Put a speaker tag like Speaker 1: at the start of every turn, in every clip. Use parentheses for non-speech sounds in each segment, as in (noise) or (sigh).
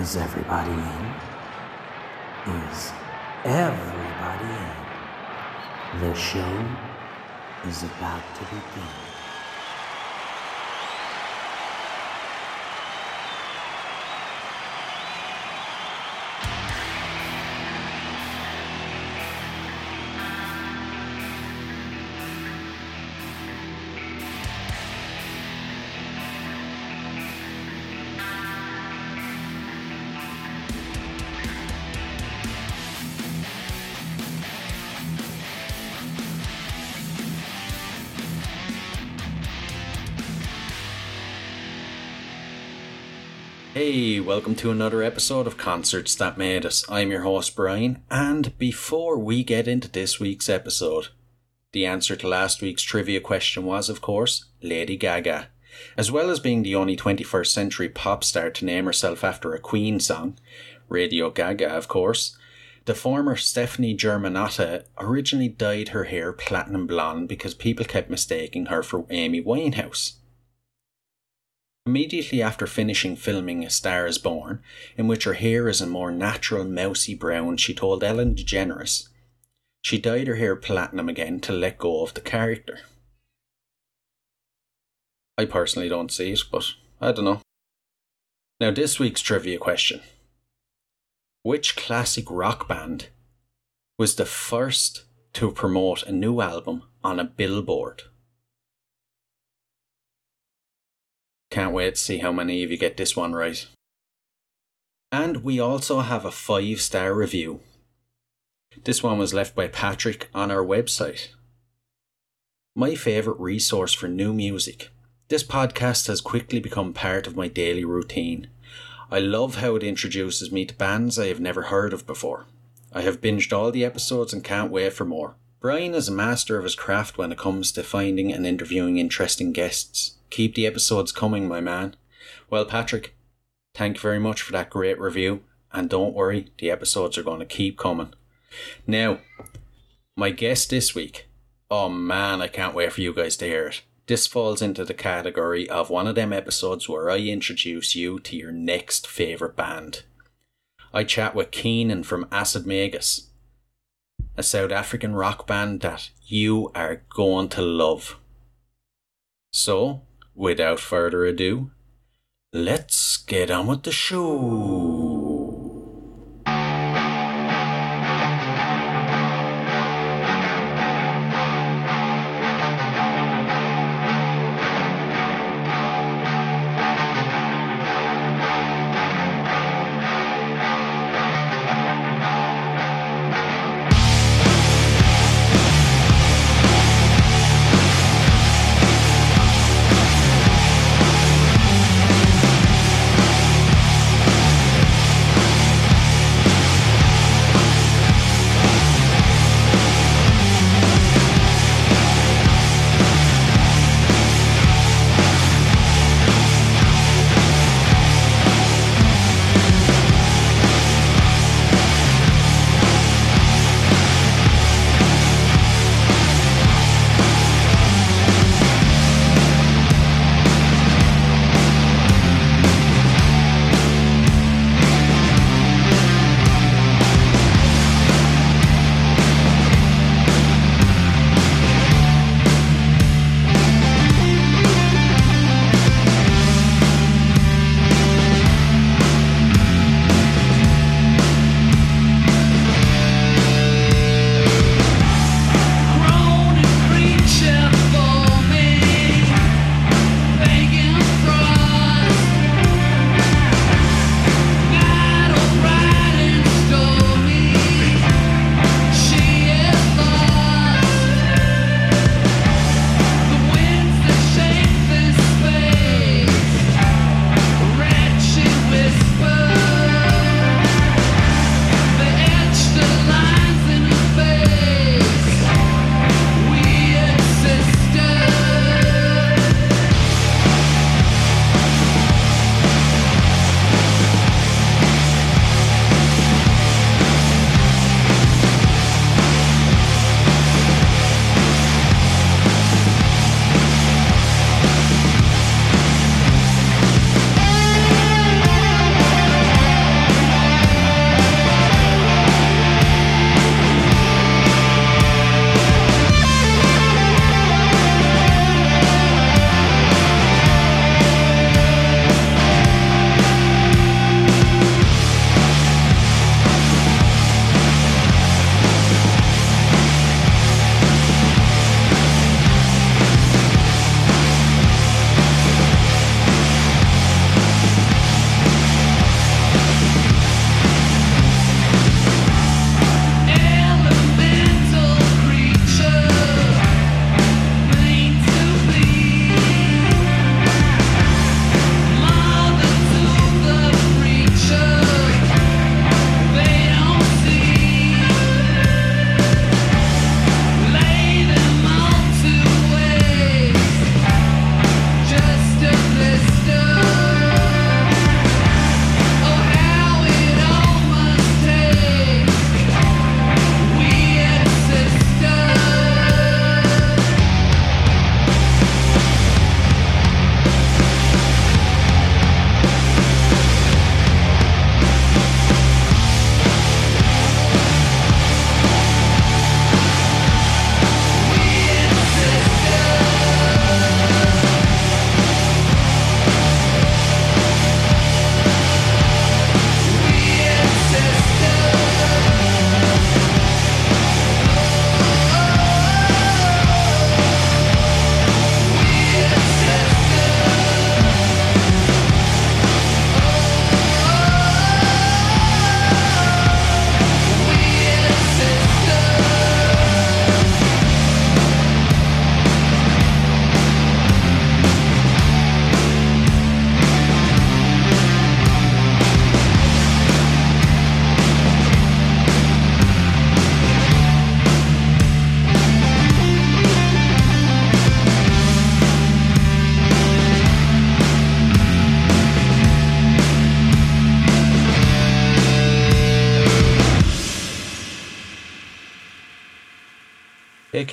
Speaker 1: Is everybody in? Is everybody in? The show is about to begin.
Speaker 2: Welcome to another episode of Concerts That Made Us. I'm your host, Brian, and before we get into this week's episode, the answer to last week's trivia question was, of course, Lady Gaga. As well as being the only 21st century pop star to name herself after a Queen song, Radio Ga Ga, of course, the former Stefani Germanotta originally dyed her hair platinum blonde because people kept mistaking her for Amy Winehouse. Immediately after finishing filming A Star is Born, in which her hair is a more natural mousy brown, she told Ellen DeGeneres she dyed her hair platinum again to let go of the character. I personally don't see it, but I don't know. Now, this week's trivia question Which classic rock band was the first to promote a new album on a billboard? Can't wait to see how many of you get this one right. And we also have a five star review. This one was left by Patrick on our website. My favourite resource for new music. This podcast has quickly become part of my daily routine. I love how it introduces me to bands I have never heard of before. I have binged all the episodes and can't wait for more. Brian is a master of his craft when it comes to finding and interviewing interesting guests. Keep the episodes coming, my man. Well, Patrick, thank you very much for that great review. And don't worry, the episodes are going to keep coming. Now, my guest this week. Oh man, I can't wait for you guys to hear it. This falls into the category of one of them episodes where I introduce you to your next favourite band. I chat with Keenan from Acid Magus a South African rock band that you are going to love. So, without further ado, let's get on with the show.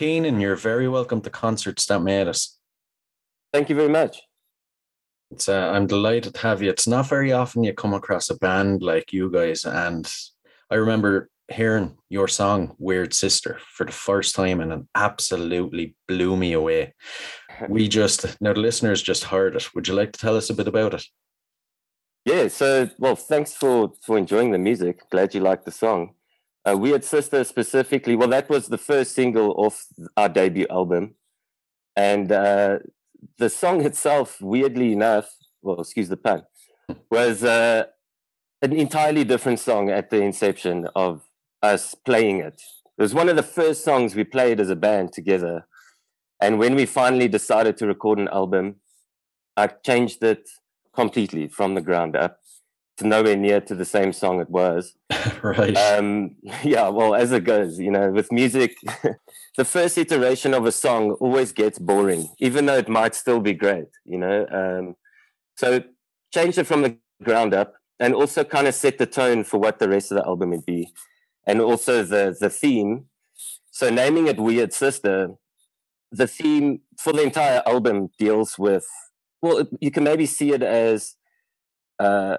Speaker 2: Hey, Keenan, you're very welcome to Concerts That Made Us.
Speaker 3: Thank you very much.
Speaker 2: It's, uh, I'm delighted to have you. It's not very often you come across a band like you guys. And I remember hearing your song, Weird Sister, for the first time, and it absolutely blew me away. (laughs) We just, now the listeners just heard it. Would you like to tell us a bit about it?
Speaker 3: Yeah, so, well, thanks for, for enjoying the music. Glad you liked the song. Uh, Weird Sister specifically, well, that was the first single off our debut album. And uh, the song itself, weirdly enough, well, excuse the pun, was uh, an entirely different song at the inception of us playing it. It was one of the first songs we played as a band together. And when we finally decided to record an album, I changed it completely from the ground up to nowhere near to the same song it was. (laughs)
Speaker 2: right.
Speaker 3: Um, yeah, well, as it goes, you know, with music, (laughs) the first iteration of a song always gets boring, even though it might still be great, you know. Um, so change it from the ground up and also kind of set the tone for what the rest of the album would be. And also the the theme. So naming it Weird Sister, the theme for the entire album deals with well, you can maybe see it as uh,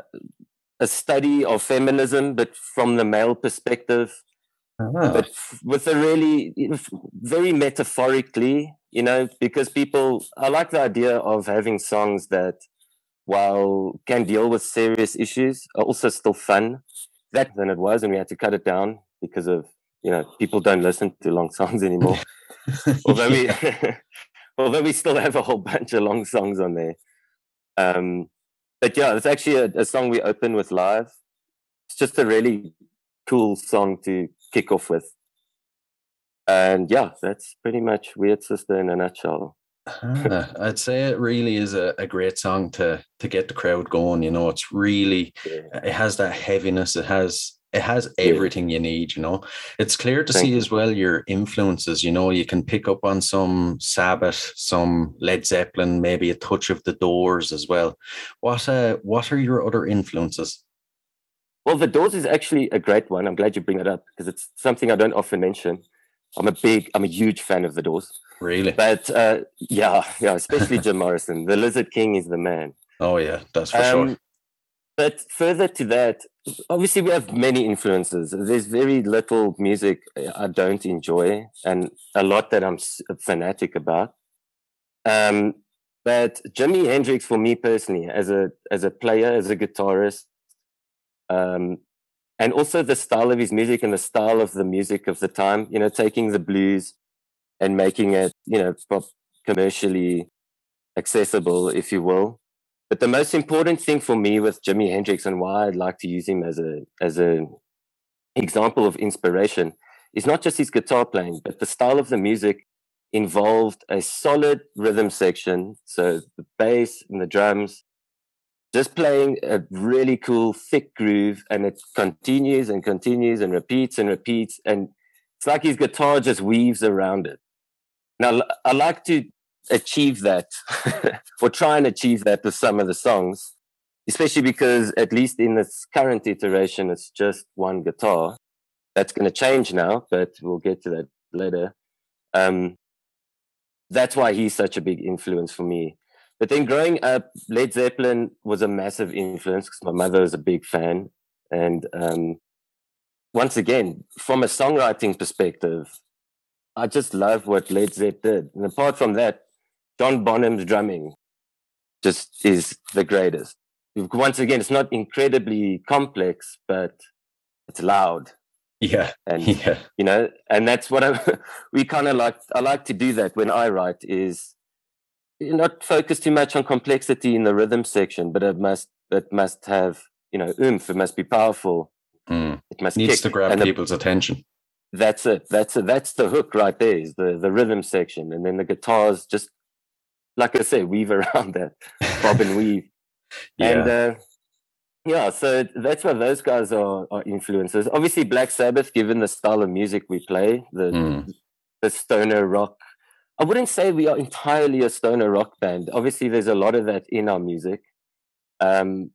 Speaker 3: a study of feminism, but from the male perspective.
Speaker 2: Ah.
Speaker 3: But with a really very metaphorically, you know, because people, I like the idea of having songs that, while can deal with serious issues, are also still fun. That than it was, and we had to cut it down because of you know people don't listen to long (laughs) songs anymore. (laughs) although we, (laughs) although we still have a whole bunch of long songs on there. Um, but yeah, it's actually a, a song we open with live. It's just a really cool song to kick off with. And yeah, that's pretty much Weird Sister in a nutshell.
Speaker 2: Ah, I'd say it really is a, a great song to to get the crowd going. You know, it's really
Speaker 3: Yeah.
Speaker 2: it has that heaviness. It has it has
Speaker 3: Yeah.
Speaker 2: everything you need. You know, it's clear to
Speaker 3: Thank
Speaker 2: see as well your influences. You know, you can pick up on some Sabbath, some Led Zeppelin, maybe a touch of the Doors as well. What uh, what are your other influences?
Speaker 3: Well, The Doors is actually a great one. I'm glad you bring it up because it's something I don't often mention. I'm a big, I'm a huge fan of The Doors.
Speaker 2: Really?
Speaker 3: But uh, yeah, yeah, especially Jim Morrison. The Lizard King is the man.
Speaker 2: Oh yeah, that's for sure.
Speaker 3: But further to that, obviously we have many influences. There's very little music I don't enjoy, and a lot that I'm fanatic about. Um, but Jimi Hendrix, for me personally, as a as a player, as a guitarist, um, and also the style of his music and the style of the music of the time, you know, taking the blues and making it, you know, pop commercially accessible, if you will. But the most important thing for me with Jimi Hendrix and why I'd like to use him as a as a example of inspiration is not just his guitar playing, but the style of the music involved a solid rhythm section. So the bass and the drums, just playing a really cool thick groove, and it continues and continues and repeats and repeats, and it's like his guitar just weaves around it. Now I like to achieve that or try and achieve that with some of the songs, especially because at least in this current iteration, it's just one guitar. That's going to change now, but we'll get to that later. Um, that's why he's such a big influence for me. But then growing up, Led Zeppelin was a massive influence because my mother was a big fan. And um, once again, from a songwriting perspective, I just love what Led Zepp did. And apart from that, John Bonham's drumming just is the greatest. Once again, it's not incredibly complex, but it's loud.
Speaker 2: Yeah,
Speaker 3: And (laughs)
Speaker 2: yeah,
Speaker 3: you know, and that's what I (laughs) we kind of like. I like to do that when I write. Is not focus too much on complexity in the rhythm section, but it must it must have you know oomph. It must be powerful.
Speaker 2: Mm.
Speaker 3: It must
Speaker 2: needs
Speaker 3: kick.
Speaker 2: to grab
Speaker 3: and the-
Speaker 2: people's attention.
Speaker 3: that's it. That's it. That's the hook right there. Is the the rhythm section, and then the guitars just like I say, weave (laughs) around that, bob and weave, (laughs)
Speaker 2: yeah,
Speaker 3: and uh, yeah. So that's why those guys are, are influences. Obviously, Black Sabbath, given the style of music we play, the
Speaker 2: Mm.
Speaker 3: the stoner rock. I wouldn't say we are entirely a stoner rock band. Obviously, there's a lot of that in our music, um,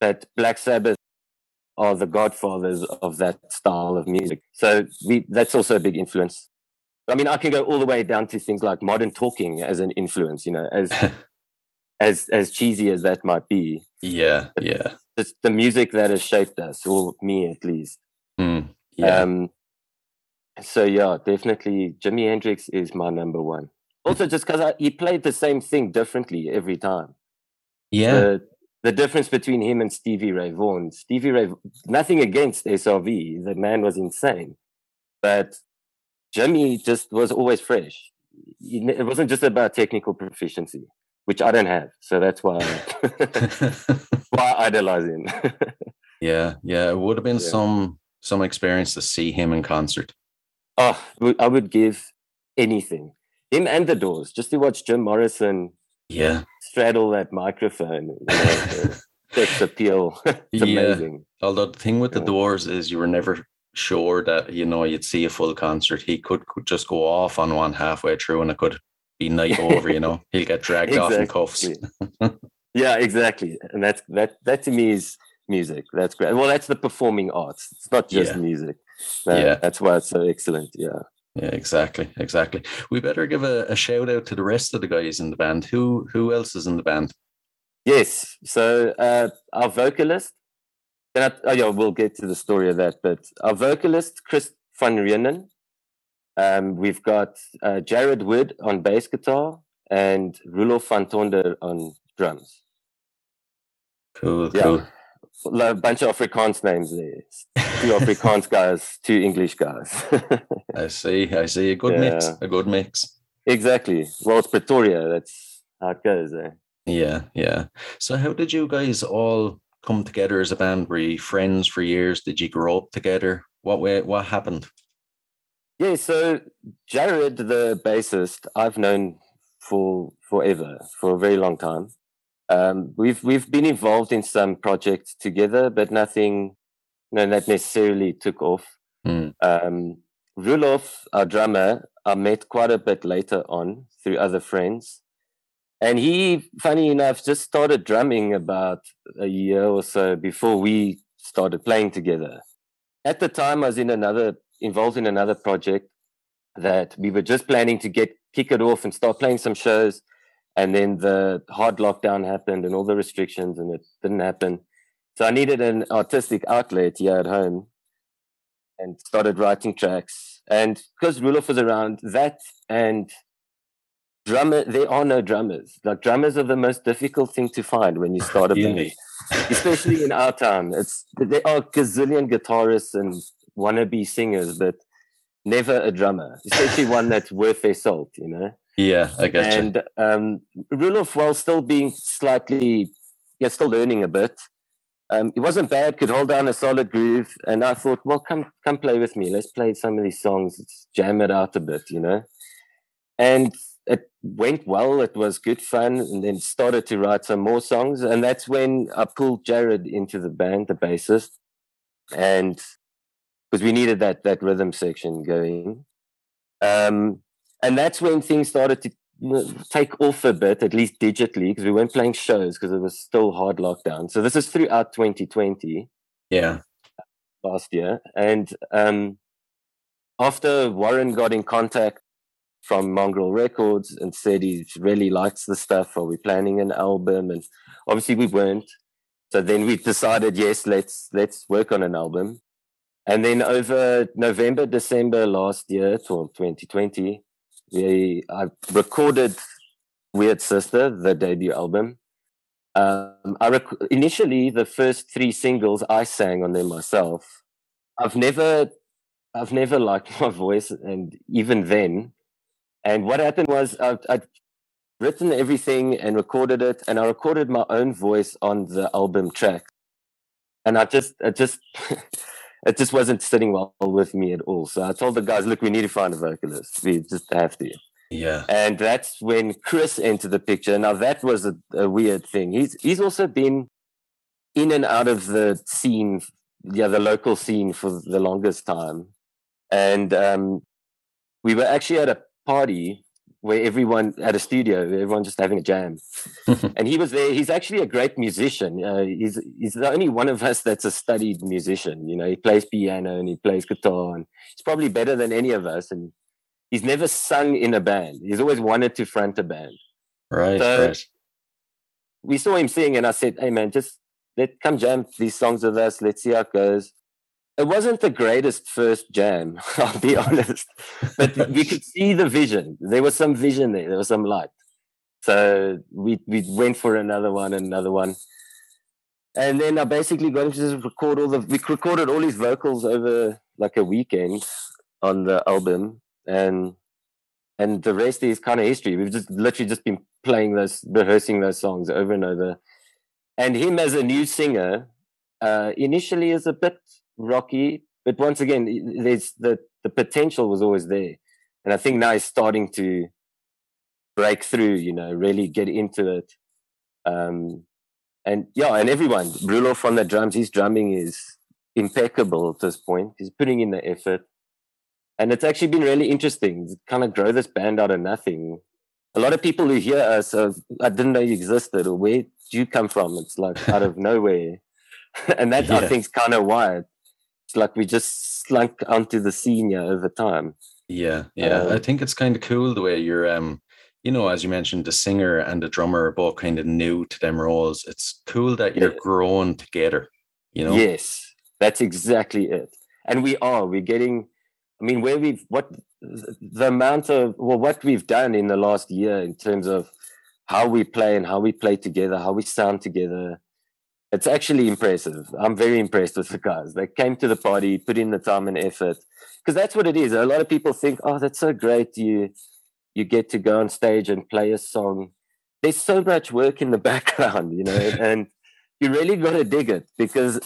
Speaker 3: but Black Sabbath are the godfathers of that style of music. So we that's also a big influence. I mean, I can go all the way down to things like modern talking as an influence. You know, as (laughs) as as cheesy as that might be.
Speaker 2: Yeah, yeah.
Speaker 3: It's the music that has shaped us, or me at least.
Speaker 2: Mm, yeah.
Speaker 3: Um, so yeah, definitely Jimi Hendrix is my number one. Also, just because he played the same thing differently every time.
Speaker 2: yeah.
Speaker 3: The, the difference between him and Stevie Ray Vaughan. Stevie Ray, nothing against SRV, the man was insane, but Jimi just was always fresh. It wasn't just about technical proficiency, which I don't have, so that's why (laughs) (laughs) why I idolize him. (laughs)
Speaker 2: yeah, yeah. It would have been
Speaker 3: Yeah.
Speaker 2: some some experience to see him in concert.
Speaker 3: oh, I would give anything. Him and the Doors, just to watch Jim Morrison
Speaker 2: Yeah.
Speaker 3: straddle that microphone. You know, sex appeal. it's
Speaker 2: Yeah.
Speaker 3: amazing.
Speaker 2: Although the thing with the doors is you were never sure that, you know, you'd see a full concert. He could, could just go off on one halfway through and it could be night (laughs) over, you know. He'll get dragged off in cuffs.
Speaker 3: Yeah, exactly. And that's that that to me is music. That's great. Well, that's the performing arts. It's not just
Speaker 2: Yeah.
Speaker 3: music. That-
Speaker 2: Yeah.
Speaker 3: That's why it's so excellent. Yeah.
Speaker 2: Yeah, exactly, exactly. We better give a, a shout out to the rest of the guys in the band. Who who else is in the band?
Speaker 3: Yes. So uh, our vocalist, and I, oh yeah, we'll get to the story of that. But our vocalist, Chris van Rienen. Um, we've got uh, Jared Wood on bass guitar and Rulof van Tonder on drums.
Speaker 2: Cool,
Speaker 3: Yeah.
Speaker 2: cool.
Speaker 3: A bunch of Afrikaans names there. Two Afrikaans (laughs) guys, two English guys. (laughs)
Speaker 2: I see, I see. A good mix, a good mix.
Speaker 3: exactly. Well, it's Pretoria. That's how it goes. Eh?
Speaker 2: Yeah, yeah. So how did you guys all come together as a band? Were you friends for years? Did you grow up together? What way what happened?
Speaker 3: Yeah, so Jared, the bassist, I've known for forever, for a very long time. Um, we've we've been involved in some projects together, but nothing, no, that necessarily took off.
Speaker 2: Hmm.
Speaker 3: Um, Rulof, our drummer, I met quite a bit later on through other friends, and he, funny enough, just started drumming about a year or so before we started playing together. At the time, I was in another involved in another project that we were just planning to get kick it off and start playing some shows. And then the hard lockdown happened and all the restrictions and it didn't happen. So i needed an artistic outlet here at home and started writing tracks. And because rulof was around that and drummer there are no drummers like drummers are the most difficult thing to find when you start a (laughs) band especially in our town It's there are gazillion guitarists and wannabe singers, but never a drummer, especially one that's worth their salt, you know.
Speaker 2: Yeah, I you.
Speaker 3: and um, Rulof, while still being slightly, yeah, still learning a bit, um, it wasn't bad. Could hold down a solid groove, and I thought, well, come come play with me. Let's play some of these songs. Let's jam it out a bit, you know. And it went well. It was good fun, and then started to write some more songs. And that's when I pulled Jared into the band, the bassist, and because we needed that that rhythm section going. Um, and that's when things started to take off a bit, at least digitally, because we weren't playing shows because it was still hard lockdown. So this is throughout 2020
Speaker 2: Yeah.
Speaker 3: last year. And um, after Warren got in contact from Mongrel Records and said he really likes the stuff, are we planning an album? And obviously we weren't. So then we decided, yes, let's let's work on an album. And then over November, December last year, to 2020, we I recorded Weird Sister, the debut album. Um, I rec- initially the first three singles I sang on them myself. I've never, I've never liked (laughs) my voice, and even then. And what happened was I'd, I'd written everything and recorded it, and I recorded my own voice on the album track. And I just, I just, (laughs) it just wasn't sitting well with me at all. So I told the guys, look, we need to find a vocalist. We just have to.
Speaker 2: Yeah.
Speaker 3: And that's when Chris entered the picture. Now that was a, a weird thing. He's he's also been in and out of the scene, yeah, the local scene for the longest time. And um, we were actually at a party where everyone at a studio, everyone just having a jam, (laughs) and he was there. He's actually a great musician. Uh, he's he's the only one of us that's a studied musician. You know, he plays piano and he plays guitar, and he's probably better than any of us. And he's never sung in a band. He's always wanted to front a band.
Speaker 2: Right,
Speaker 3: So-
Speaker 2: right.
Speaker 3: We saw him sing, and I said, "Hey, man, just let come jam these songs with us. Let's see how it goes." It wasn't the greatest first jam, (laughs) I'll be honest, but we could (laughs) see the vision. There was some vision there. There was some light. So we we went for another one, and another one, and then I basically got him to just record all the. We recorded all his vocals over like a weekend on the album, and and the rest is kind of history. We've just literally just been playing those, rehearsing those songs over and over. And him as a new singer, uh, initially is a bit rocky, but once again, there's the the potential was always there, and I think now he's starting to break through. You know, really get into it. Um, and yeah, and everyone, Rulof on the drums, his drumming is impeccable at this point. He's putting in the effort and it's actually been really interesting to kind of grow this band out of nothing. A lot of people who hear us, uh, I didn't know you existed, or where do you come from? It's like out of (laughs) nowhere, (laughs) and that I think is kind of why it's like we just slunk onto the scene yeah, over time.
Speaker 2: Yeah, yeah.
Speaker 3: Um,
Speaker 2: I think it's kind of cool the way you're um you know, as you mentioned, the singer and the drummer are both kind of new to them roles. It's cool that you're
Speaker 3: Yeah.
Speaker 2: growing together, you know?
Speaker 3: Yes, that's exactly it. And we are. We're getting. I mean, where we've what the amount of well, what we've done in the last year in terms of how we play and how we play together, how we sound together. It's actually impressive. I'm very impressed with the guys. They came to the party, put in the time and effort, because that's what it is. A lot of people think, "Oh, that's so great! You you get to go on stage and play a song." There's so much work in the (laughs) background, you know, and you really got to dig it because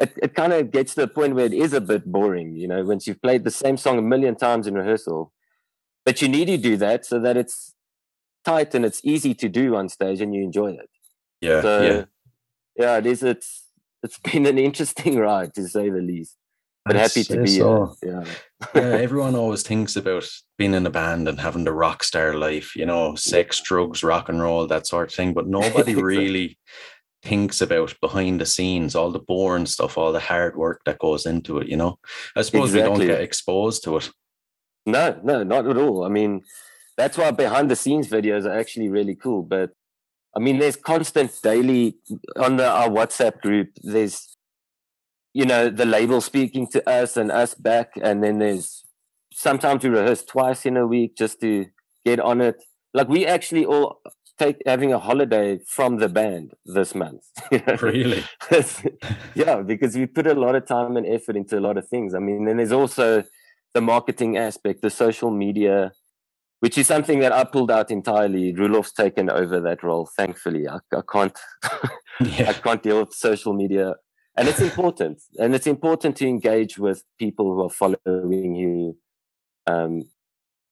Speaker 3: it, it kind of gets to the point where it is a bit boring, you know, once you've played the same song a million times in rehearsal. But you need to do that so that it's tight and it's easy to do on stage and you enjoy it.
Speaker 2: Yeah,
Speaker 3: So
Speaker 2: yeah.
Speaker 3: Yeah, it is it's it's (laughs) been an interesting ride to say the least. But
Speaker 2: I'd
Speaker 3: happy to be
Speaker 2: so.
Speaker 3: here. Yeah.
Speaker 2: yeah, (laughs) everyone always thinks about being in a band and having the rock star life, you know, sex, drugs, rock and roll, that sort of thing. But (laughs) nobody
Speaker 3: Exactly.
Speaker 2: really thinks about behind the scenes, all the boring stuff, all the hard work that goes into it, you know. I suppose we don't get exposed to it.
Speaker 3: No, no, not at all. I mean, that's why behind the scenes videos are actually really cool. But I mean, there's constant daily on the, our WhatsApp group. There's, you know, the label speaking to us and us back, and then there's sometimes we rehearse twice in a week just to get on it. Like we actually all take having a holiday from the band this month. (laughs)
Speaker 2: Really? (laughs)
Speaker 3: yeah, because we put a lot of time and effort into a lot of things. I mean, then there's also the marketing aspect, the social media, which is something that I pulled out entirely. Rulof's taken over that role, thankfully. I, I can't (laughs) I can't deal with social media. And it's important. and it's important to engage with people who are following you. Um,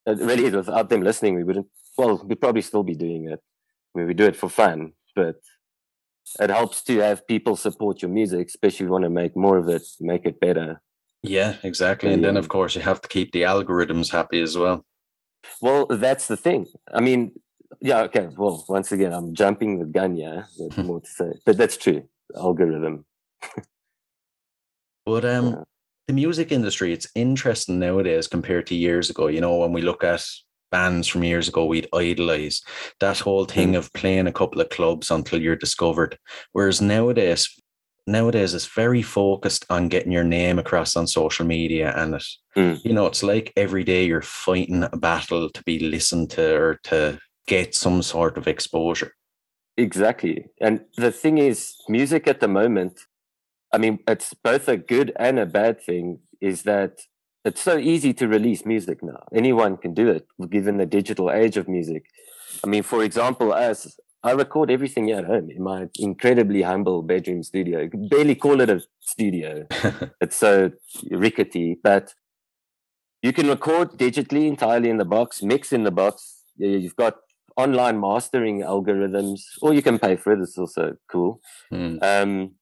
Speaker 3: it really is. Without them listening, we wouldn't, well, we'd probably still be doing it. I mean, we do it for fun, but it helps to have people support your music, especially if you want to make more of it, make it better.
Speaker 2: Yeah, exactly. And then, of course, you have to keep the algorithms happy as well.
Speaker 3: Well, that's the thing. I mean, yeah, okay. Well, once again, I'm jumping the gun, yeah. There's more to say, but that's true. Algorithm.
Speaker 2: But um,
Speaker 3: Yeah.
Speaker 2: the music industry, it's interesting nowadays compared to years ago. You know, when we look at bands from years ago, we'd idolize that whole thing of playing a couple of clubs until you're discovered. Whereas nowadays, nowadays it's very focused on getting your name across on social media, and it,
Speaker 3: Mm.
Speaker 2: you know, it's like every day you're fighting a battle to be listened to or to get some sort of exposure.
Speaker 3: Exactly. And the thing is, music at the moment, I mean, it's both a good and a bad thing, is that it's so easy to release music now. Anyone can do it, given the digital age of music. I mean, for example, as I record everything here at home in my incredibly humble bedroom studio. You could barely call it a studio. (laughs) it's so rickety, but you can record digitally entirely in the box, mix in the box. You- You've got online mastering algorithms, or you can pay for it. It's also cool.
Speaker 2: Hmm.
Speaker 3: Um,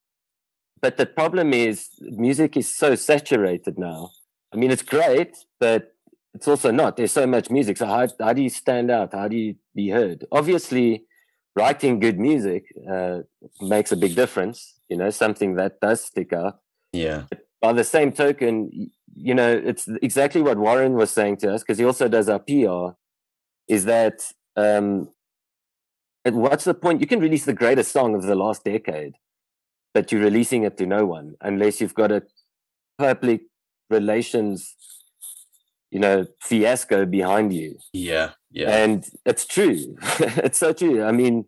Speaker 3: but the problem is, music is so saturated now. I mean, it's great, but it's also not. There's so much music. So how, how do you stand out? How do you be heard? Obviously, writing good music uh, makes a big difference. You know, something that does stick out.
Speaker 2: Yeah.
Speaker 3: by the same token, you know, it's exactly what Warren was saying to us because he also does our PR. Is that um, what's the point? You can release the greatest song of the last decade, but you're releasing it to no one unless you've got a public relations, you know, fiasco behind you.
Speaker 2: Yeah, yeah.
Speaker 3: And it's true. (laughs) it's so true. I mean,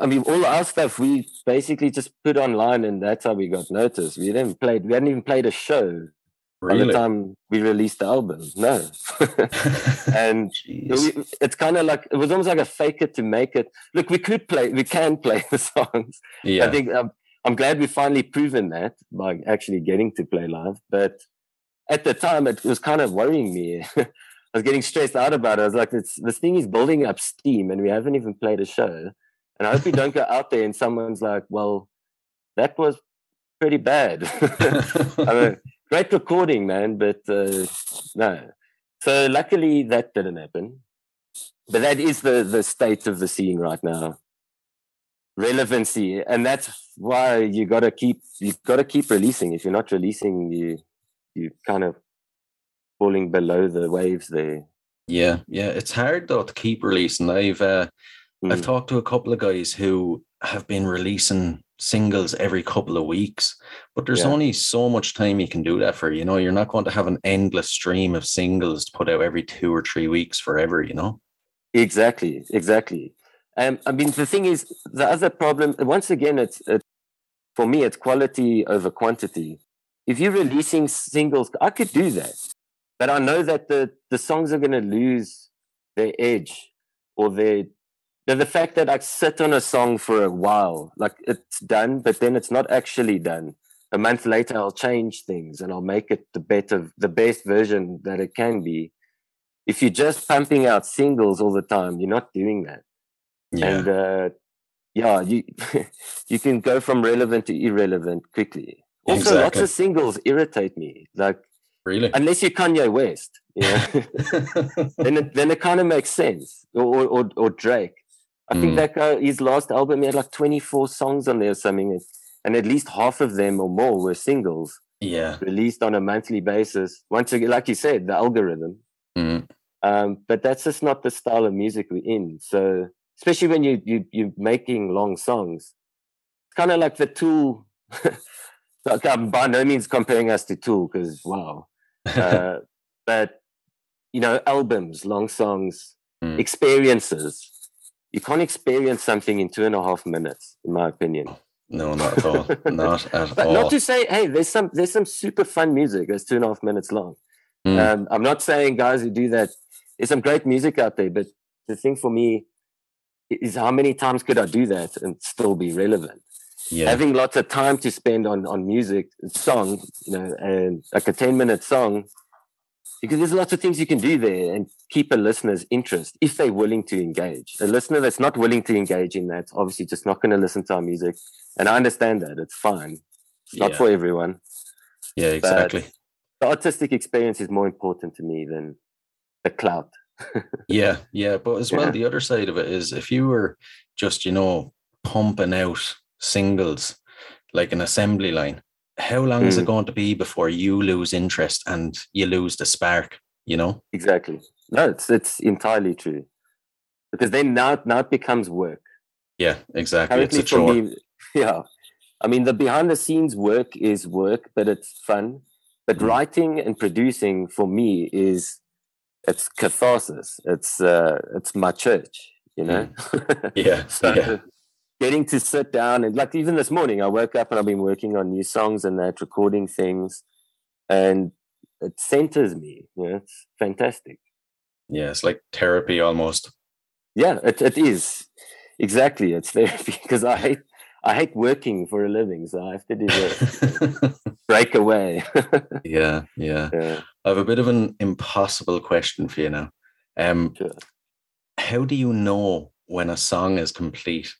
Speaker 3: I mean, all our stuff we basically just put online, and that's how we got noticed. We didn't played. We hadn't even played a show
Speaker 2: really?
Speaker 3: by the time we released the album. No, (laughs) and we, it's kind of like it was almost like a fake it to make it. Look, we could play. We can play (laughs) the songs.
Speaker 2: Yeah.
Speaker 3: I think um, I'm glad we finally proven that by actually getting to play live. But at the time, it was kind of worrying me. I was getting stressed out about it. I was like, this, this thing is building up steam, and we haven't even played a show. And I hope we don't go out there and someone's like, well, that was pretty bad. (laughs) I mean, great recording, man, but uh, no. So luckily that didn't happen. But that is the, the state of the scene right now. Relevancy. And that's why you gotta keep you gotta keep releasing. If you're not releasing, you you kind of falling below the waves there.
Speaker 2: Yeah, yeah. It's hard though to keep releasing. I've uh, Mm. I've talked to a couple of guys who have been releasing singles every couple of weeks, but there's yeah. only so much time you can do that for. You know, you're not going to have an endless stream of singles to put out every two or three weeks forever. You know.
Speaker 3: Exactly. Exactly. Um, I mean, the thing is, the other problem. Once again, it's, it's for me, it's quality over quantity. If you're releasing singles, I could do that, but I know that the the songs are going to lose their edge or their the fact that I sit on a song for a while, like it's done, but then it's not actually done. A month later, I'll change things and I'll make it the better, the best version that it can be. If you're just pumping out singles all the time, you're not doing that.
Speaker 2: Yeah.
Speaker 3: And uh, yeah, you (laughs) you can go from relevant to irrelevant quickly. Also, exactly. lots of singles irritate me. Like
Speaker 2: Really?
Speaker 3: Unless you're Kanye West, you know? (laughs) then it, then it kind of makes sense. Or, or, or Drake. I mm. think that guy, his last album, he had like 24 songs on there or something. And at least half of them or more were singles.
Speaker 2: Yeah.
Speaker 3: Released on a monthly basis. Once again, like you said, the algorithm.
Speaker 2: Mm.
Speaker 3: Um, but that's just not the style of music we're in. So, especially when you, you, you're making long songs, it's kind of like the tool. (laughs) like I'm by no means comparing us to Tool because, wow. Uh, (laughs) but, you know, albums, long songs, mm. experiences you can't experience something in two and a half minutes, in my opinion.
Speaker 2: No, not at all. (laughs) not at
Speaker 3: but
Speaker 2: all.
Speaker 3: Not to say, hey, there's some there's some super fun music that's two and a half minutes long. Mm. Um, I'm not saying guys who do that. There's some great music out there, but the thing for me is how many times could I do that and still be relevant?
Speaker 2: Yeah.
Speaker 3: Having lots of time to spend on on music, song, you know, and like a 10 minute song because there's lots of things you can do there and keep a listener's interest if they're willing to engage. A listener that's not willing to engage in that, obviously, just not going to listen to our music. And I understand that it's fine. It's not yeah. for everyone.
Speaker 2: Yeah, exactly.
Speaker 3: The artistic experience is more important to me than the clout. (laughs)
Speaker 2: yeah, yeah. But as well, yeah. the other side of it is if you were just, you know, pumping out singles like an assembly line, how long mm. is it mm. going to be before you lose interest and you lose the spark? You know
Speaker 3: exactly. No, it's it's entirely true because then now now it becomes work.
Speaker 2: Yeah, exactly. Currently it's a chore.
Speaker 3: Me, (laughs) yeah, I mean the behind the scenes work is work, but it's fun. But mm. writing and producing for me is it's catharsis. It's uh, it's my church. You know.
Speaker 2: Mm. Yeah. (laughs) so, yeah
Speaker 3: getting to sit down and like even this morning, I woke up and I've been working on new songs and that, recording things, and it centers me. You know, it's fantastic.
Speaker 2: Yeah, it's like therapy almost.
Speaker 3: Yeah, it, it is exactly. It's (laughs) therapy because I hate I hate working for a living, so I have to do this. (laughs) break away. (laughs)
Speaker 2: yeah, yeah, yeah. I have a bit of an impossible question for you now. Um, sure. How do you know when a song is complete?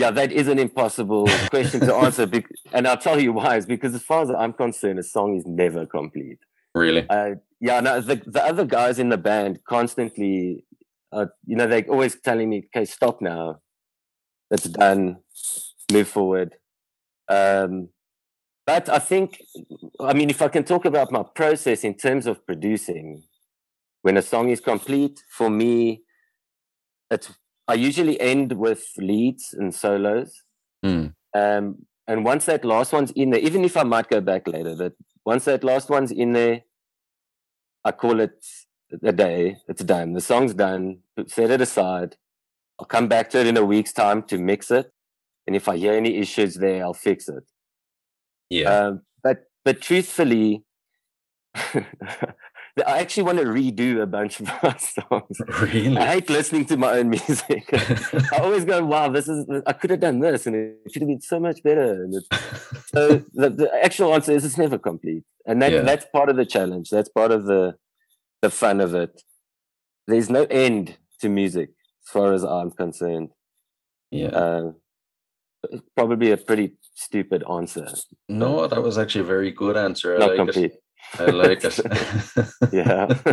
Speaker 3: Yeah, that is an impossible question to answer. and I'll tell you why. Is because as far as I'm concerned, a song is never complete.
Speaker 2: Really?
Speaker 3: Uh, yeah. No, the, the other guys in the band constantly, uh, you know, they're always telling me, "Okay, stop now. It's done. Move forward." Um, but I think, I mean, if I can talk about my process in terms of producing, when a song is complete, for me, it's I usually end with leads and solos.
Speaker 2: Mm.
Speaker 3: Um, and once that last one's in there, even if I might go back later, but once that last one's in there, I call it a day. It's done. The song's done. Set it aside. I'll come back to it in a week's time to mix it. And if I hear any issues there, I'll fix it.
Speaker 2: Yeah.
Speaker 3: Um, but but truthfully, (laughs) I actually want to redo a bunch of (laughs) my songs.
Speaker 2: really?
Speaker 3: I hate listening to my own music. (laughs) I always go, "Wow, this is I could have done this, and it should have been so much better." And so (laughs) the, the actual answer is it's never complete, and that
Speaker 2: Yeah.
Speaker 3: that's part of the challenge. That's part of the the fun of it. There's no end to music, as far as I'm concerned.
Speaker 2: yeah.
Speaker 3: Uh, probably a pretty stupid answer.
Speaker 2: no, that was actually a very good answer.
Speaker 3: Not
Speaker 2: like
Speaker 3: complete.
Speaker 2: it. I like it. (laughs)
Speaker 3: yeah. (laughs)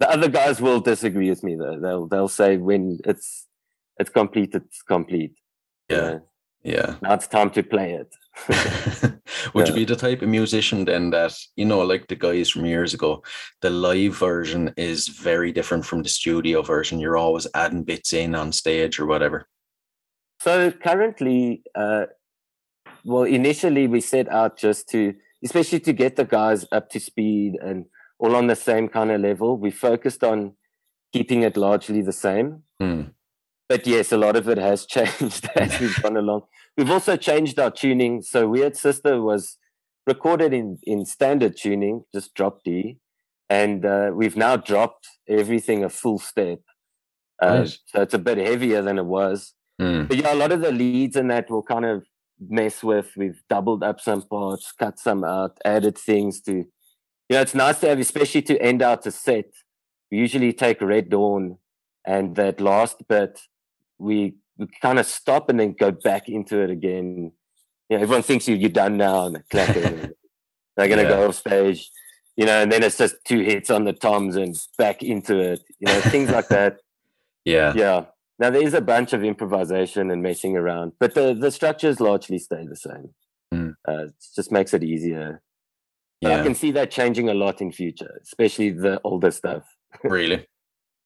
Speaker 3: the other guys will disagree with me though. They'll they'll say when it's it's complete, it's complete.
Speaker 2: yeah.
Speaker 3: know.
Speaker 2: Yeah.
Speaker 3: Now it's time to play it. (laughs)
Speaker 2: Would you be the type of musician then that, you know, like the guys from years ago, the live version is very different from the studio version? You're always adding bits in on stage or whatever.
Speaker 3: So currently, uh, well, initially we set out just to, especially to get the guys up to speed and all on the same kind of level. We focused on keeping it largely the same.
Speaker 2: Hmm.
Speaker 3: But yes, a lot of it has (laughs) changed as we've gone along. We've also changed our tuning. So Weird Sister was recorded in, in standard tuning, just drop D. And uh, we've now dropped everything a full step. Uh,
Speaker 2: Right.
Speaker 3: So it's a bit heavier than it was.
Speaker 2: Hmm.
Speaker 3: But yeah, a lot of the leads and that will kind of mess with. We've doubled up some parts, cut some out, added things to. You know, it's nice to have, especially to end out a set. We usually take Red Dawn, and that last bit, we we kind of stop and then go back into it again. You know, everyone thinks you, you're done now, and they're clapping. (laughs) they're gonna
Speaker 2: Yeah.
Speaker 3: go off stage, you know, and then it's just two hits on the toms and back into it. You know, things like that (laughs)
Speaker 2: Yeah.
Speaker 3: yeah. Now there is a bunch of improvisation and messing around, but the the structures largely stay the same.
Speaker 2: Mm.
Speaker 3: Uh, it just makes it easier. But I can see that changing a lot in future, especially the older stuff.
Speaker 2: Really. (laughs)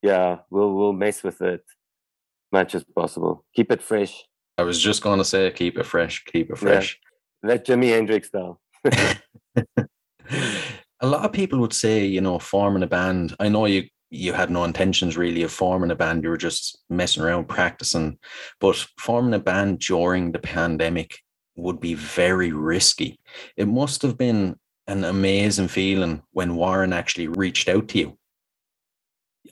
Speaker 3: Yeah, we'll we'll mess with it as much as possible. Keep it fresh.
Speaker 2: I was just going to say, keep it fresh, keep it
Speaker 3: Yeah.
Speaker 2: fresh.
Speaker 3: That Jimi Hendrix style. (laughs)
Speaker 2: a lot of people would say, you know, forming a band. I know you you had no intentions really of forming a band. You were just messing around, practicing. But forming a band during the pandemic would be very risky. It must have been an amazing feeling when Warren actually reached out to you.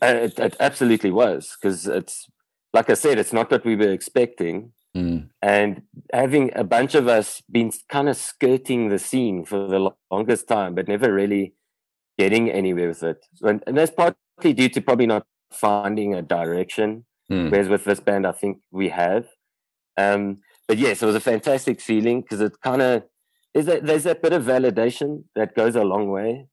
Speaker 3: Uh, It, it absolutely was because it's like I said, it's not what we were expecting.
Speaker 2: Mm,
Speaker 3: and having a bunch of us been kind of skirting the scene for the longest time, but never really getting anywhere with it. And, and that's partly due to probably not finding a direction.
Speaker 2: mm,
Speaker 3: Whereas with this band, I think we have. Um, but yes, it was a fantastic feeling because it kind of there's that there's that bit of validation that goes a long way,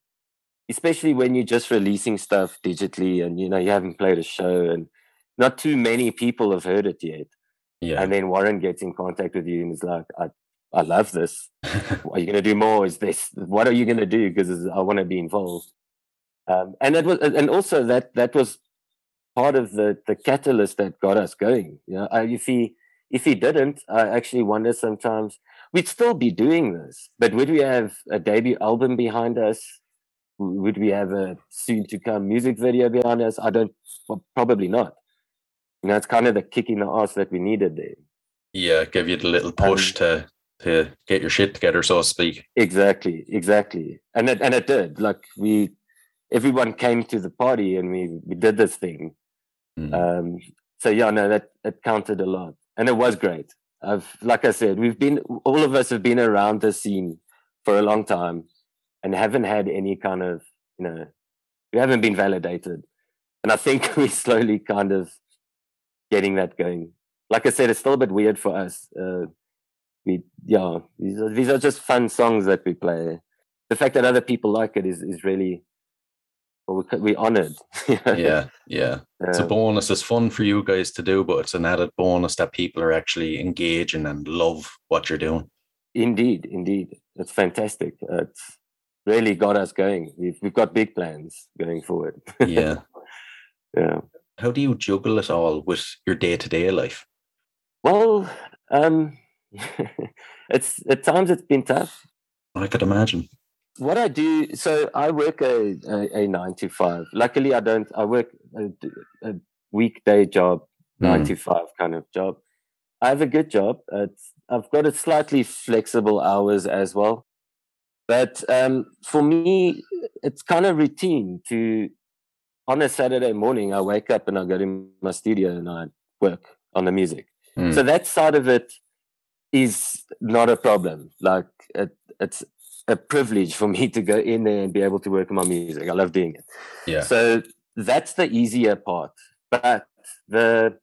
Speaker 3: especially when you're just releasing stuff digitally and you know you haven't played a show and not too many people have heard it yet.
Speaker 2: yeah.
Speaker 3: And then Warren gets in contact with you and is like, I, I love this. (laughs) Are you going to do more? Is this, what are you going to do? Because I want to be involved. Um, and that was, and also that, that was part of the, the catalyst that got us going. You know, I, if he, if he didn't, I actually wonder sometimes we'd still be doing this, but would we have a debut album behind us? Would we have a soon to come music video behind us? I don't, well, probably not. You know, it's kind of the kick in the ass that we needed there.
Speaker 2: yeah, give you the little push to to get your shit together, so to speak.
Speaker 3: Exactly, exactly, and it and it did. Like we, everyone came to the party, and we we did this thing.
Speaker 2: Mm.
Speaker 3: Um, so yeah, no, that it counted a lot, and it was great. I've, like I said, we've been all of us have been around the scene for a long time, and haven't had any kind of you know, we haven't been validated, and I think (laughs) we're slowly kind of getting that going. Like I said, it's still a bit weird for us. Uh, we yeah these are, these are just fun songs that we play the fact that other people like it is is really well, we we honored (laughs)
Speaker 2: yeah, yeah. It's a
Speaker 3: Um,
Speaker 2: bonus. It's fun for you guys to do, but it's an added bonus that people are actually engaging and love what you're doing.
Speaker 3: Indeed, indeed, it's fantastic. It's really got us going. We've we've got big plans going forward. (laughs)
Speaker 2: Yeah.
Speaker 3: yeah.
Speaker 2: How do you juggle it all with your day to day life?
Speaker 3: Well, um, (laughs) it's at times it's been tough.
Speaker 2: I could imagine.
Speaker 3: What I do, so I work a, a, a nine to five. Luckily, I don't. I work a, a weekday job, nine
Speaker 2: Mm.
Speaker 3: to five kind of job. I have a good job. It's, I've got a slightly flexible hours as well. But um, for me, it's kind of routine to, on a Saturday morning, I wake up and I go to my studio and I work on the music.
Speaker 2: Mm.
Speaker 3: So that side of it is not a problem. Like it, it's a privilege for me to go in there and be able to work on my music. I love doing it.
Speaker 2: Yeah.
Speaker 3: So that's the easier part. But the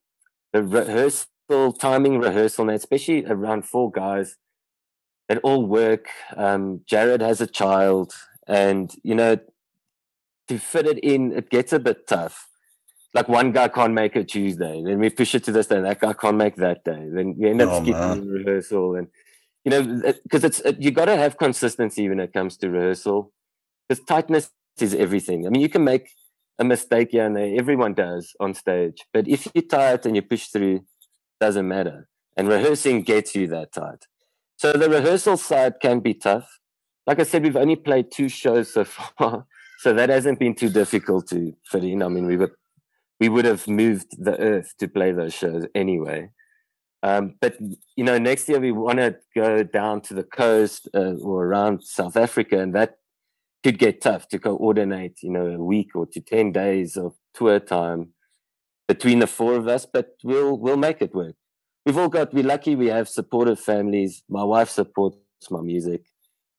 Speaker 3: the rehearsal timing rehearsal, and especially around four guys that all work. Um, Jared has a child, and you know, to fit it in, it gets a bit tough. Like one guy can't make it Tuesday, then we push it to this day, and that guy can't make that day. Then we end up
Speaker 2: Oh,
Speaker 3: skipping
Speaker 2: man.
Speaker 3: the rehearsal, and you know, uh, because it's it, you got to have consistency when it comes to rehearsal. Because tightness is everything. I mean, you can make a mistake here and there. Everyone does on stage, but if you're tight and you push through, doesn't matter. And rehearsing gets you that tight. So the rehearsal side can be tough. Like I said, we've only played two shows so (laughs) far, so that hasn't been too difficult to fit in. I mean, we were we would have moved the earth to play those shows anyway. Um, but you know, next year we want to go down to the coast uh, or around South Africa, and that could get tough to coordinate. You know, a week or to ten days of tour time between the four of us. But we'll we'll make it work. We've all got. We're lucky. We have supportive families. My wife supports my music.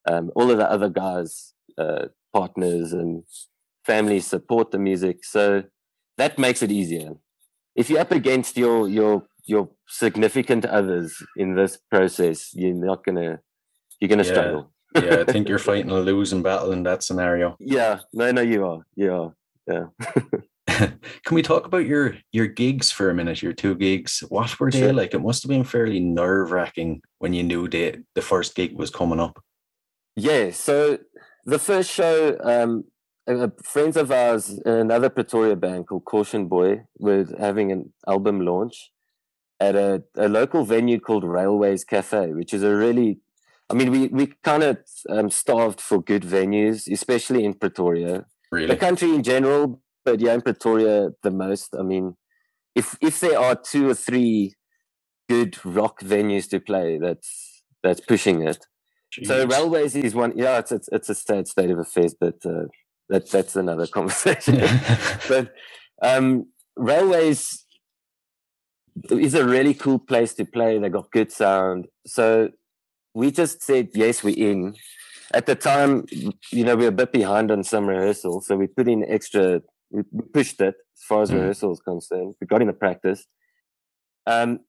Speaker 3: Um, all of the other guys, uh, partners, and families support the music. So that makes it easier. If you're up against your your your significant others in this process, you're not gonna you're gonna
Speaker 2: Yeah.
Speaker 3: struggle.
Speaker 2: yeah, I think you're (laughs) fighting a losing battle in that scenario.
Speaker 3: Yeah, no, no, you are, you are. Yeah. (laughs)
Speaker 2: Can we talk about your your gigs for a minute? Your two gigs. What were they
Speaker 3: Sure.
Speaker 2: like? It must have been fairly nerve wracking when you knew that the first gig was coming up.
Speaker 3: Yeah. So the first show, um, uh, friends of ours, another Pretoria band called Caution Boy, were having an album launch at a, a local venue called Railways Cafe, which is a really, I mean, we we kind of um, starved for good venues, especially in Pretoria. the country in general, but yeah, in Pretoria the most. I mean, if if there are two or three good rock venues to play, that's that's pushing it. So railways is one. Yeah, it's it's, it's a sad state of affairs, but uh, that that's another (laughs) conversation. (laughs) but um, railways is a really cool place to play. They got good sound. So we just said yes, we're in. At the time, you know, we were a bit behind on some rehearsals. so we put in extra. We we pushed it as far as
Speaker 2: Mm.
Speaker 3: rehearsal is concerned. We got in the practice. Um,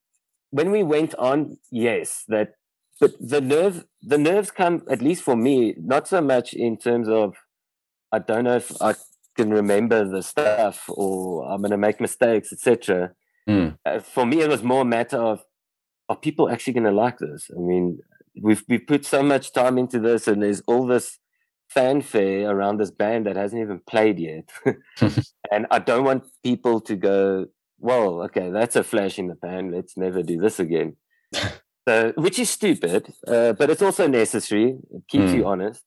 Speaker 3: when we went on, yes, that. But the nerve, the nerves come at least for me, not so much in terms of. I don't know if I can remember the stuff or I'm going to make mistakes, etc.
Speaker 2: Mm.
Speaker 3: Uh, for me, it was more a matter of are people actually going to like this? I mean, we've we've put so much time into this, and there's all this fanfare around this band that hasn't even played yet, (laughs) (laughs) and I don't want people to go, well, okay, that's a flash in the pan. Let's never do this again. (laughs) so, which is stupid, uh, but it's also necessary. It keeps
Speaker 2: Mm.
Speaker 3: you honest.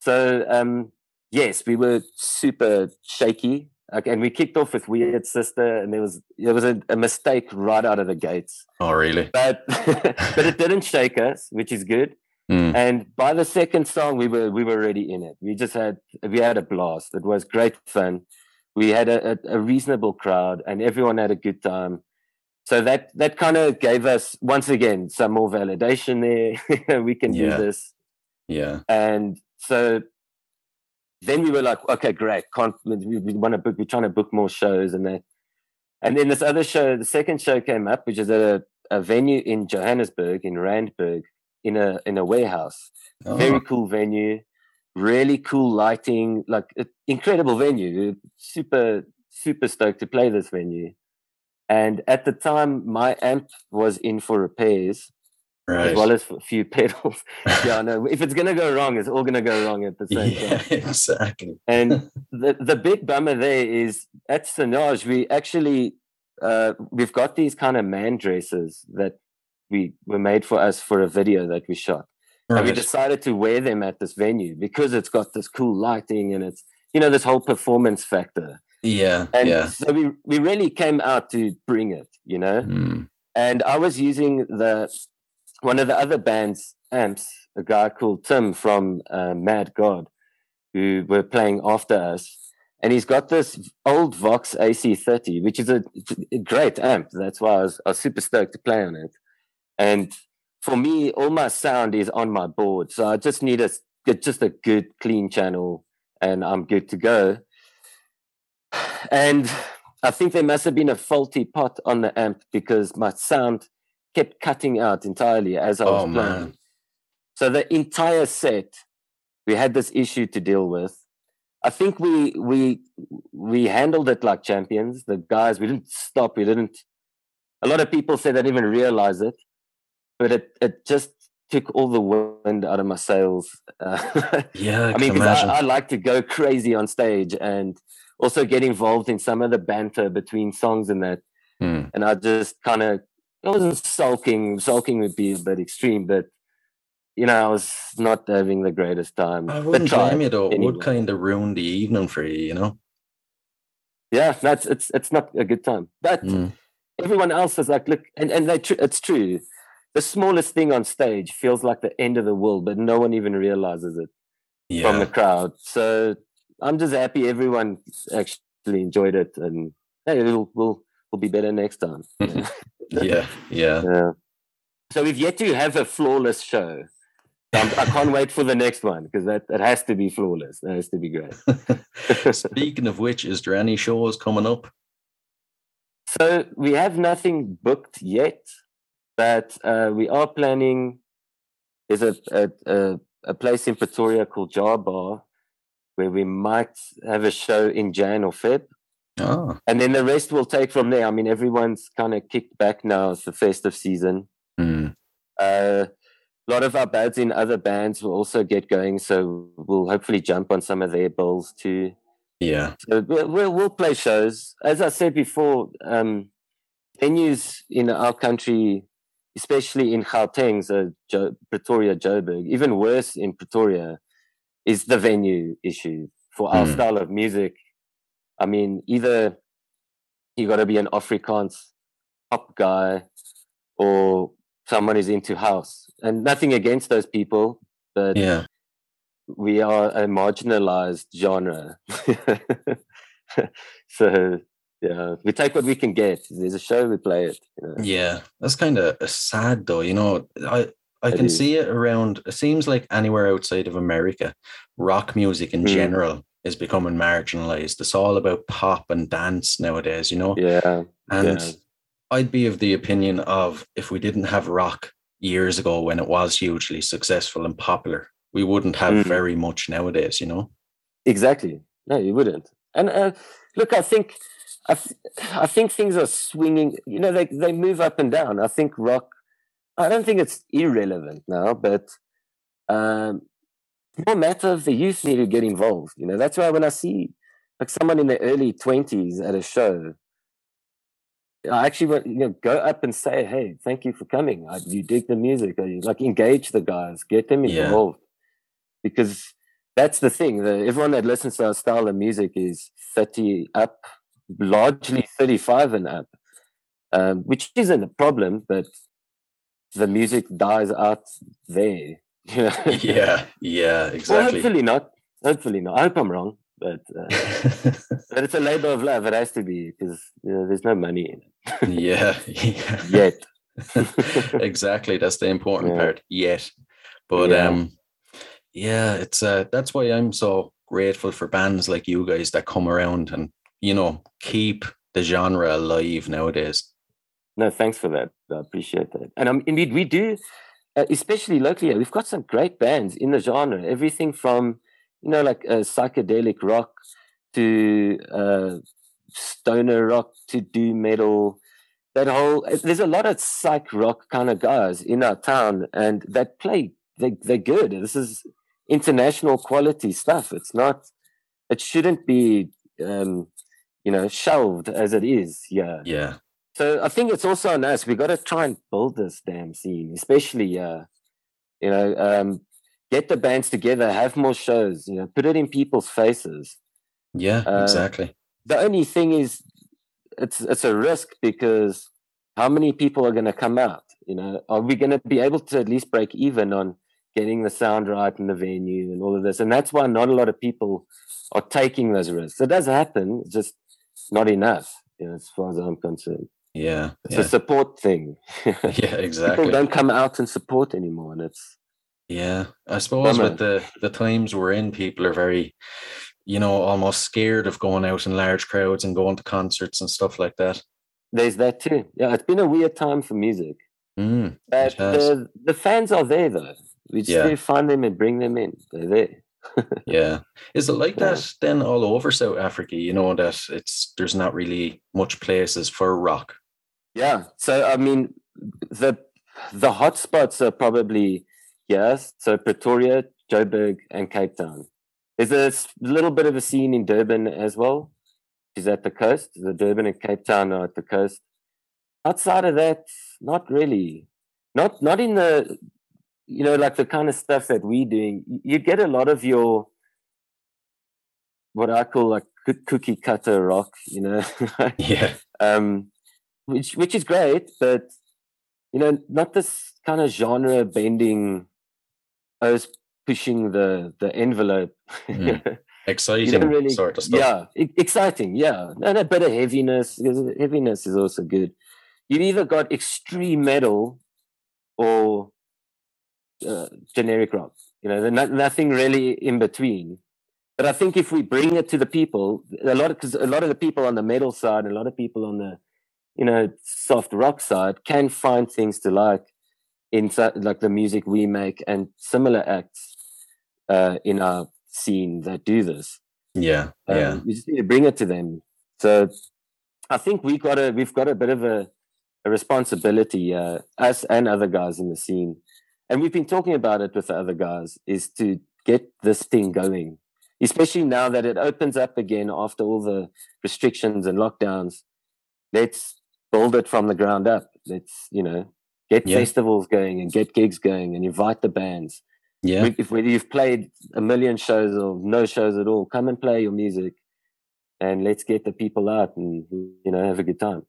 Speaker 3: So, um, yes, we were super shaky. Okay, and we kicked off with Weird Sister, and there was there was a, a mistake right out of the gates,
Speaker 2: oh, really?
Speaker 3: but (laughs) but it didn't shake us, which is good.
Speaker 2: Mm.
Speaker 3: And by the second song, we were we were already in it. We just had we had a blast. It was great fun. We had a, a, a reasonable crowd, and everyone had a good time. So that that kind of gave us once again some more validation there. (laughs) we can
Speaker 2: Yeah.
Speaker 3: do this,
Speaker 2: Yeah.
Speaker 3: and so then we were like, okay, great. Can't, we, we want to book. We're trying to book more shows and that. And then this other show, the second show came up, which is at a, a venue in Johannesburg, in Randburg, in a in a warehouse.
Speaker 2: Oh,
Speaker 3: Very cool venue, really cool lighting, like uh, incredible venue. Super super stoked to play this venue. And at the time, my amp was in for repairs,
Speaker 2: right.
Speaker 3: as well as a few (laughs) pedals. yeah, no. If it's gonna go wrong, it's all gonna go wrong at the same
Speaker 2: yeah,
Speaker 3: time. (laughs)
Speaker 2: exactly.
Speaker 3: And (laughs) the the big bummer there is at Sonage, we actually uh, we've got these kind of man dresses that we were made for us for a video that we shot. And we decided to wear them at this venue because it's got this cool lighting and it's you know this whole performance factor.
Speaker 2: Yeah,
Speaker 3: And
Speaker 2: yeah.
Speaker 3: so we we really came out to bring it, you know.
Speaker 2: Mm.
Speaker 3: And I was using the one of the other band's amps, a guy called Tim from uh, Mad God, who were playing after us. And he's got this old Vox AC30, which is a, a great amp. That's why I was, I was super stoked to play on it. And for me, all my sound is on my board. So I just need a just a good clean channel and I'm good to go. And I think there must have been a faulty pot on the amp because my sound kept cutting out entirely as I was
Speaker 2: Oh,
Speaker 3: playing.
Speaker 2: man.
Speaker 3: So the entire set, we had this issue to deal with. I think we we we handled it like champions. The guys, we didn't stop. We didn't. A lot of people say they didn't even realize it, but it it just took all the wind out of my sails. Uh, (laughs)
Speaker 2: Yeah, I,
Speaker 3: I mean, 'cause
Speaker 2: imagine.
Speaker 3: I, I like to go crazy on stage and also get involved in some of the banter between songs and that.
Speaker 2: Hmm.
Speaker 3: And I just kind of, I wasn't sulking. Sulking would be a bit extreme, but you know, I was not having the greatest time.
Speaker 2: I wouldn't blame you though. It
Speaker 3: anyway.
Speaker 2: would kind of ruin the evening for you, you know.
Speaker 3: Yeah, that's it's it's not a good time. But
Speaker 2: Mm.
Speaker 3: everyone else is like, look, and and they tr- it's true. The smallest thing on stage feels like the end of the world, but no one even realizes it. from the crowd. So I'm just happy everyone actually enjoyed it, and hey, it'll we'll, we'll be better next time. (laughs) Yeah.
Speaker 2: yeah, yeah. (laughs)
Speaker 3: Yeah. So we've yet to have a flawless show. I'm, I can't wait for the next one because that it has to be flawless. That has to be great. (laughs) (laughs)
Speaker 2: Speaking of which, is there any shows coming up?
Speaker 3: So we have nothing booked yet, but uh, we are planning. There's a, a a a place in Pretoria called Jar Bar, where we might have a show in Jan or Feb.
Speaker 2: Oh,
Speaker 3: and then the rest will take from there. I mean, everyone's kind of kicked back now. It's the festive season.
Speaker 2: hmm.
Speaker 3: Uh, a lot of our bands in other bands will also get going, so we'll hopefully jump on some of their bills too.
Speaker 2: yeah,
Speaker 3: So we'll, we'll, play shows. As I said before, um, venues in our country, especially in Gauteng, so jo- Pretoria, Joburg, even worse in Pretoria, is the venue issue for our
Speaker 2: Hmm.
Speaker 3: style of music. I mean, either you got to be an Afrikaans pop guy or someone who's into house. And nothing against those people, but
Speaker 2: yeah.
Speaker 3: we are a marginalized genre. (laughs) so yeah, we take what we can get. There's a show, we play it. You know?
Speaker 2: Yeah, that's kind of sad though. You know, I I can see it around. It seems like anywhere outside of America, rock music in
Speaker 3: Mm.
Speaker 2: general is becoming marginalized. It's all about pop and dance nowadays. You know,
Speaker 3: Yeah,
Speaker 2: and
Speaker 3: yeah.
Speaker 2: I'd be of the opinion of if we didn't have rock years ago when it was hugely successful and popular, we wouldn't have
Speaker 3: Mm.
Speaker 2: very much nowadays. You know.
Speaker 3: exactly. No, you wouldn't. And uh, look, I think, I, th- I think things are swinging. You know, they they move up and down. I think rock. I don't think it's irrelevant now, but um, no matter of the youth need to get involved. You know, that's why when I see like someone in their early twenties at a show, I actually want you know go up and say, "Hey, thank you for coming. I, you dig the music. Or you, like engage the guys, get them
Speaker 2: Yeah.
Speaker 3: involved, because that's the thing. The, everyone that listens to our style of music is thirty up, largely thirty-five and up, um, which isn't a problem, but the music dies out there. Know?
Speaker 2: yeah, (laughs) yeah,
Speaker 3: Well, hopefully not. Hopefully not. I hope I'm wrong, but uh, (laughs) but it's a labor of love. It has to be because you know, there's no money in it
Speaker 2: yeah, (laughs) yeah.
Speaker 3: yet.
Speaker 2: exactly that's the important
Speaker 3: Yeah.
Speaker 2: part yet but
Speaker 3: Yeah.
Speaker 2: um yeah it's uh that's why i'm so grateful for bands like you guys that come around and you know keep the genre alive nowadays
Speaker 3: No, thanks for that. I appreciate that. And um, indeed, we do, uh, especially locally. We've got some great bands in the genre. Everything from you know like uh, psychedelic rock to uh, stoner rock to doom metal that whole there's a lot of psych rock kind of guys in our town and that play they, they're good this is international quality stuff it's not it shouldn't be um you know shelved as it is yeah
Speaker 2: Yeah.
Speaker 3: So i think it's also on us we got to try and build this damn scene especially uh you know um get the bands together have more shows you know put it in people's faces.
Speaker 2: Yeah,
Speaker 3: Uh,
Speaker 2: exactly.
Speaker 3: the only thing is it's it's a risk because how many people are going to come out you know? Are we going to be able to at least break even on getting the sound right in the venue and all of this? And that's why not a lot of people are taking those risks. It does happen just not enough you know as far as i'm concerned
Speaker 2: Yeah.
Speaker 3: it's
Speaker 2: Yeah.
Speaker 3: a support thing (laughs)
Speaker 2: yeah, exactly.
Speaker 3: people don't come out and support anymore and it's
Speaker 2: Yeah. I suppose
Speaker 3: Bummer.
Speaker 2: with the the times we're in, people are very, you know, almost scared of going out in large crowds and going to concerts and stuff like that.
Speaker 3: there's that too yeah it's been a weird time for music
Speaker 2: Mm.
Speaker 3: but the the fans are there though we just
Speaker 2: Yeah.
Speaker 3: find them and bring them in they're there (laughs)
Speaker 2: Yeah. Is it like
Speaker 3: Yeah.
Speaker 2: that then all over South Africa? You know that it's there's not really much places for rock.
Speaker 3: Yeah. So I mean, the the hotspots are probably yes. So Pretoria, Joburg, and Cape Town. Is there's a little bit of a scene in Durban as well. Is at the coast. The Durban and Cape Town are at the coast. Outside of that, not really. Not not in the you know like the kind of stuff that we're doing. You get a lot of your what I call like cookie cutter rock. You know. (laughs)
Speaker 2: Yeah.
Speaker 3: um, which which is great, but you know, not this kind of genre bending, us pushing the the envelope. (laughs)
Speaker 2: Mm. Exciting
Speaker 3: really,
Speaker 2: sort of stuff.
Speaker 3: yeah, exciting, yeah, and a bit of heaviness. because Heaviness is also good. You've either got extreme metal or uh, generic rock. You know, no, nothing really in between. But I think if we bring it to the people, a lot because a lot of the people on the metal side, a lot of people on the, you know, soft rock side can find things to like in like the music we make and similar acts uh, in our scene that do this.
Speaker 2: Yeah.
Speaker 3: Um,
Speaker 2: Yeah.
Speaker 3: we just need to bring it to them. So I think we got a we've got a bit of a, a responsibility, uh, us and other guys in the scene, and we've been talking about it with the other guys, is to get this thing going, especially now that it opens up again after all the restrictions and lockdowns. Let's build it from the ground up. Let's you know get
Speaker 2: Yeah.
Speaker 3: festivals going and get gigs going and invite the bands
Speaker 2: Yeah.
Speaker 3: if whether you've played a million shows or no shows at all, come and play your music, and let's get the people out and you know have a good time.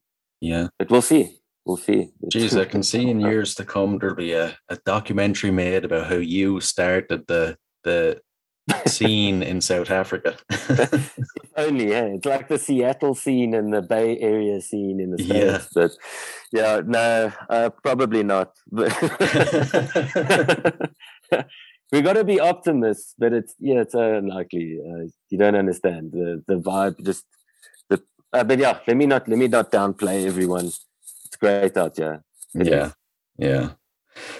Speaker 2: Yeah.
Speaker 3: But we'll see. We'll see.
Speaker 2: Jeez, I can see in (laughs) years to come there'll be a, a documentary made about how you started the the scene in South Africa. (laughs)
Speaker 3: Only, yeah. It's like the Seattle scene and the Bay Area scene in the
Speaker 2: Yeah.
Speaker 3: states. But yeah, no, uh, probably not. (laughs) we got to be optimists, but it's yeah, it's unlikely. Uh, you don't understand the the vibe. Just the uh, but yeah, let me not let me not downplay everyone. It's great out here. It
Speaker 2: yeah.
Speaker 3: is.
Speaker 2: Yeah.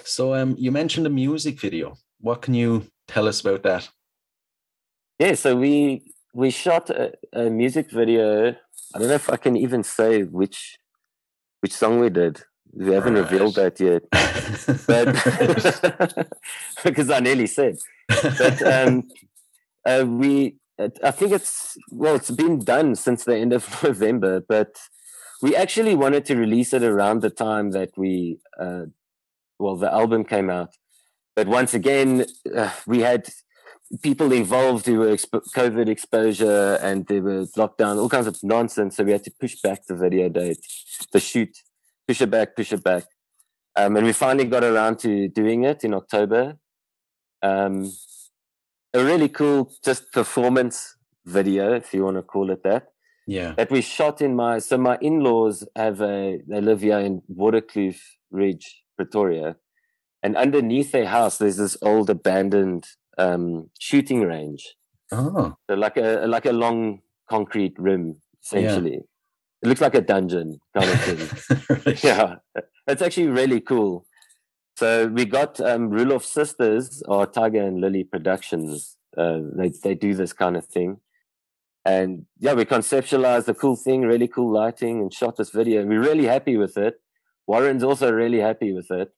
Speaker 2: So um you mentioned a music video. What can you tell us about that?
Speaker 3: Yeah, so we we shot a, a music video. I don't know if I can even say which which song we did. We haven't revealed that yet, but (laughs) because I nearly said. But um, uh, we, I think it's well, it's been done since the end of (laughs) November, but we actually wanted to release it around the time that we, uh, well, the album came out. But once again, uh, we had people involved who were exp- COVID exposure and there was lockdown, all kinds of nonsense. So we had to push back the video date, the shoot, push it back, push it back. Um, and we finally got around to doing it in October. Um, a really cool, just performance video, if you want to call it that,
Speaker 2: yeah.
Speaker 3: that we shot in my. So my in-laws have a. They live here in Waterkloof Ridge, Pretoria, and underneath their house there's this old abandoned um, shooting range.
Speaker 2: Oh.
Speaker 3: So like a like a long concrete rim, essentially. It looks like a dungeon kind of thing.
Speaker 2: Right. (laughs) (laughs)
Speaker 3: yeah, it's actually really cool. So we got um, Rulof Sisters or Tiger and Lily Productions. Uh, they they do this kind of thing, And yeah, we conceptualized a cool thing, really cool lighting, and shot this video. We're really happy with it. Warren's also really happy with it,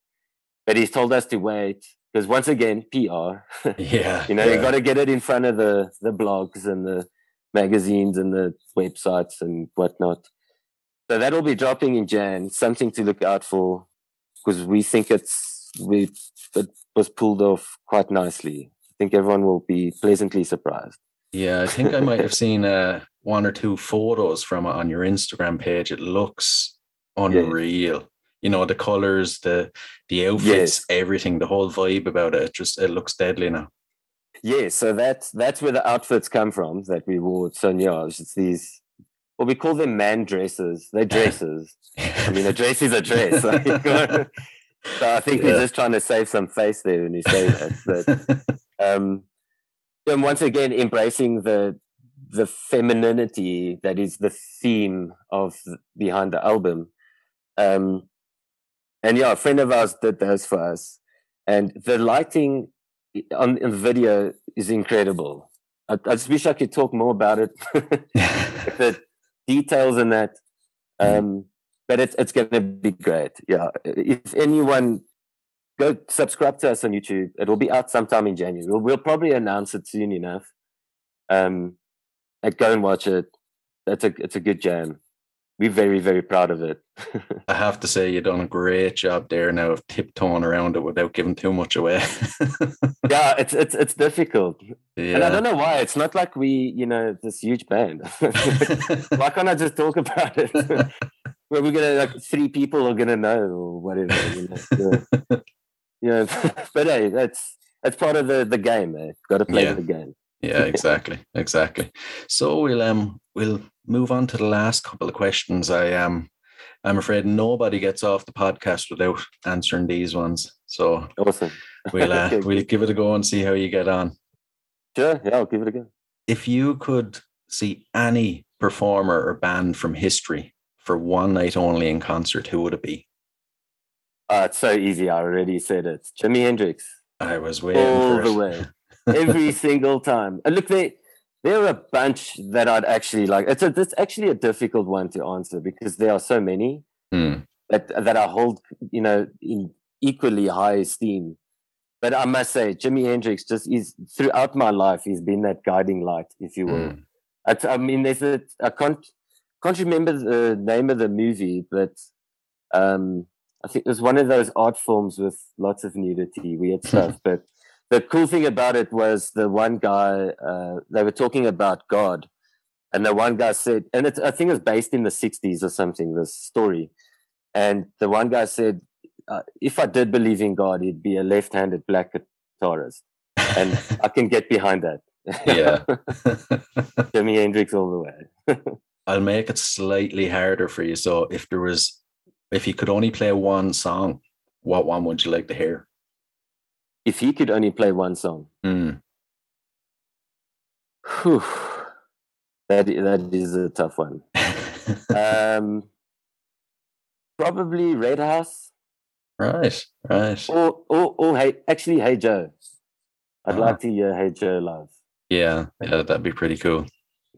Speaker 3: but he's told us to wait because once again, PR.
Speaker 2: Yeah. (laughs)
Speaker 3: you know,
Speaker 2: yeah.
Speaker 3: you got to get it in front of the the blogs and the magazines and the websites and whatnot. So that'll be dropping in Jan. Something to look out for because we think it's we it was pulled off quite nicely. I think everyone will be pleasantly surprised.
Speaker 2: Yeah, I think I might have (laughs) seen uh, one or two photos from it on your Instagram page. It looks unreal. You know, the colors, the the outfits,
Speaker 3: Yes.
Speaker 2: everything, the whole vibe about it. It just it looks deadly now.
Speaker 3: Yeah, so that's that's where the outfits come from that we wore at Sonia. It's these well, we call them man dresses. They're (laughs) dresses. I mean, a dress is a dress. (laughs) (laughs) so I think
Speaker 2: Yeah.
Speaker 3: we're just trying to save some face there when you say that. But um, and once again, embracing the the femininity that is the theme of behind the album. Um, and yeah, a friend of ours did those for us, and the lighting on the video is incredible. I, I just wish I could talk more about it, (laughs) the details in that. Um, but it's it's going to be great. Yeah, if anyone go subscribe to us on YouTube, it will be out sometime in January. We'll, we'll probably announce it soon enough. Um, go and watch it. It's a it's a good jam. We're very very proud of it. (laughs)
Speaker 2: I have to say, you've done a great job there now of tiptoeing around it without giving too much away. (laughs)
Speaker 3: yeah, it's it's it's difficult, and I don't know why. It's not like we, you know, this huge band. (laughs) why can't I just talk about it? well, we're gonna like three people are gonna know or whatever. You know, yeah. you but hey, that's that's part of the the game. Eh? Got to play
Speaker 2: Yeah.
Speaker 3: the game.
Speaker 2: yeah, exactly, exactly. So we'll um we'll move on to the last couple of questions. I um I'm afraid nobody gets off the podcast without answering these ones. So
Speaker 3: Awesome.
Speaker 2: we'll (laughs) uh,
Speaker 3: Okay,
Speaker 2: we'll give it a go and see how you get on.
Speaker 3: Sure. Yeah, I'll give it a go.
Speaker 2: If you could see any performer or band from history for one night only in concert, who would it be?
Speaker 3: Uh, it's so easy. I already said it. Jimi Hendrix.
Speaker 2: I was waiting
Speaker 3: all
Speaker 2: for
Speaker 3: the
Speaker 2: it.
Speaker 3: way, (laughs) every single time. And look, there there are a bunch that I'd actually like. It's a, it's actually a difficult one to answer because there are so many
Speaker 2: Hmm.
Speaker 3: that that I hold, you know, in equally high esteem. But I must say, Jimi Hendrix just is throughout my life. He's been that guiding light, if you will.
Speaker 2: Hmm.
Speaker 3: I, I mean, there's a I can't can't remember the name of the movie, but um, I think it was one of those art films with lots of nudity, weird (laughs) stuff. but the cool thing about it was the one guy uh, they were talking about God, and the one guy said, and it's, I think it was based in the '60s or something. This story, and the one guy said, uh, if I did believe in God, he'd be a left-handed black guitarist, and (laughs) I can get behind that.
Speaker 2: Yeah. (laughs) (laughs)
Speaker 3: Jimi Hendrix all the way.
Speaker 2: I'll make it slightly harder for you. So if there was, if you could only play one song, what one would you like to hear?
Speaker 3: If he could only play one song,
Speaker 2: Hmm.
Speaker 3: whew, that that is a tough one. (laughs) Um, probably Red House
Speaker 2: right, right.
Speaker 3: or or or hey, actually Hey Joe. I'd
Speaker 2: Ah.
Speaker 3: like to hear Hey Joe live.
Speaker 2: Yeah, yeah, that'd be pretty cool.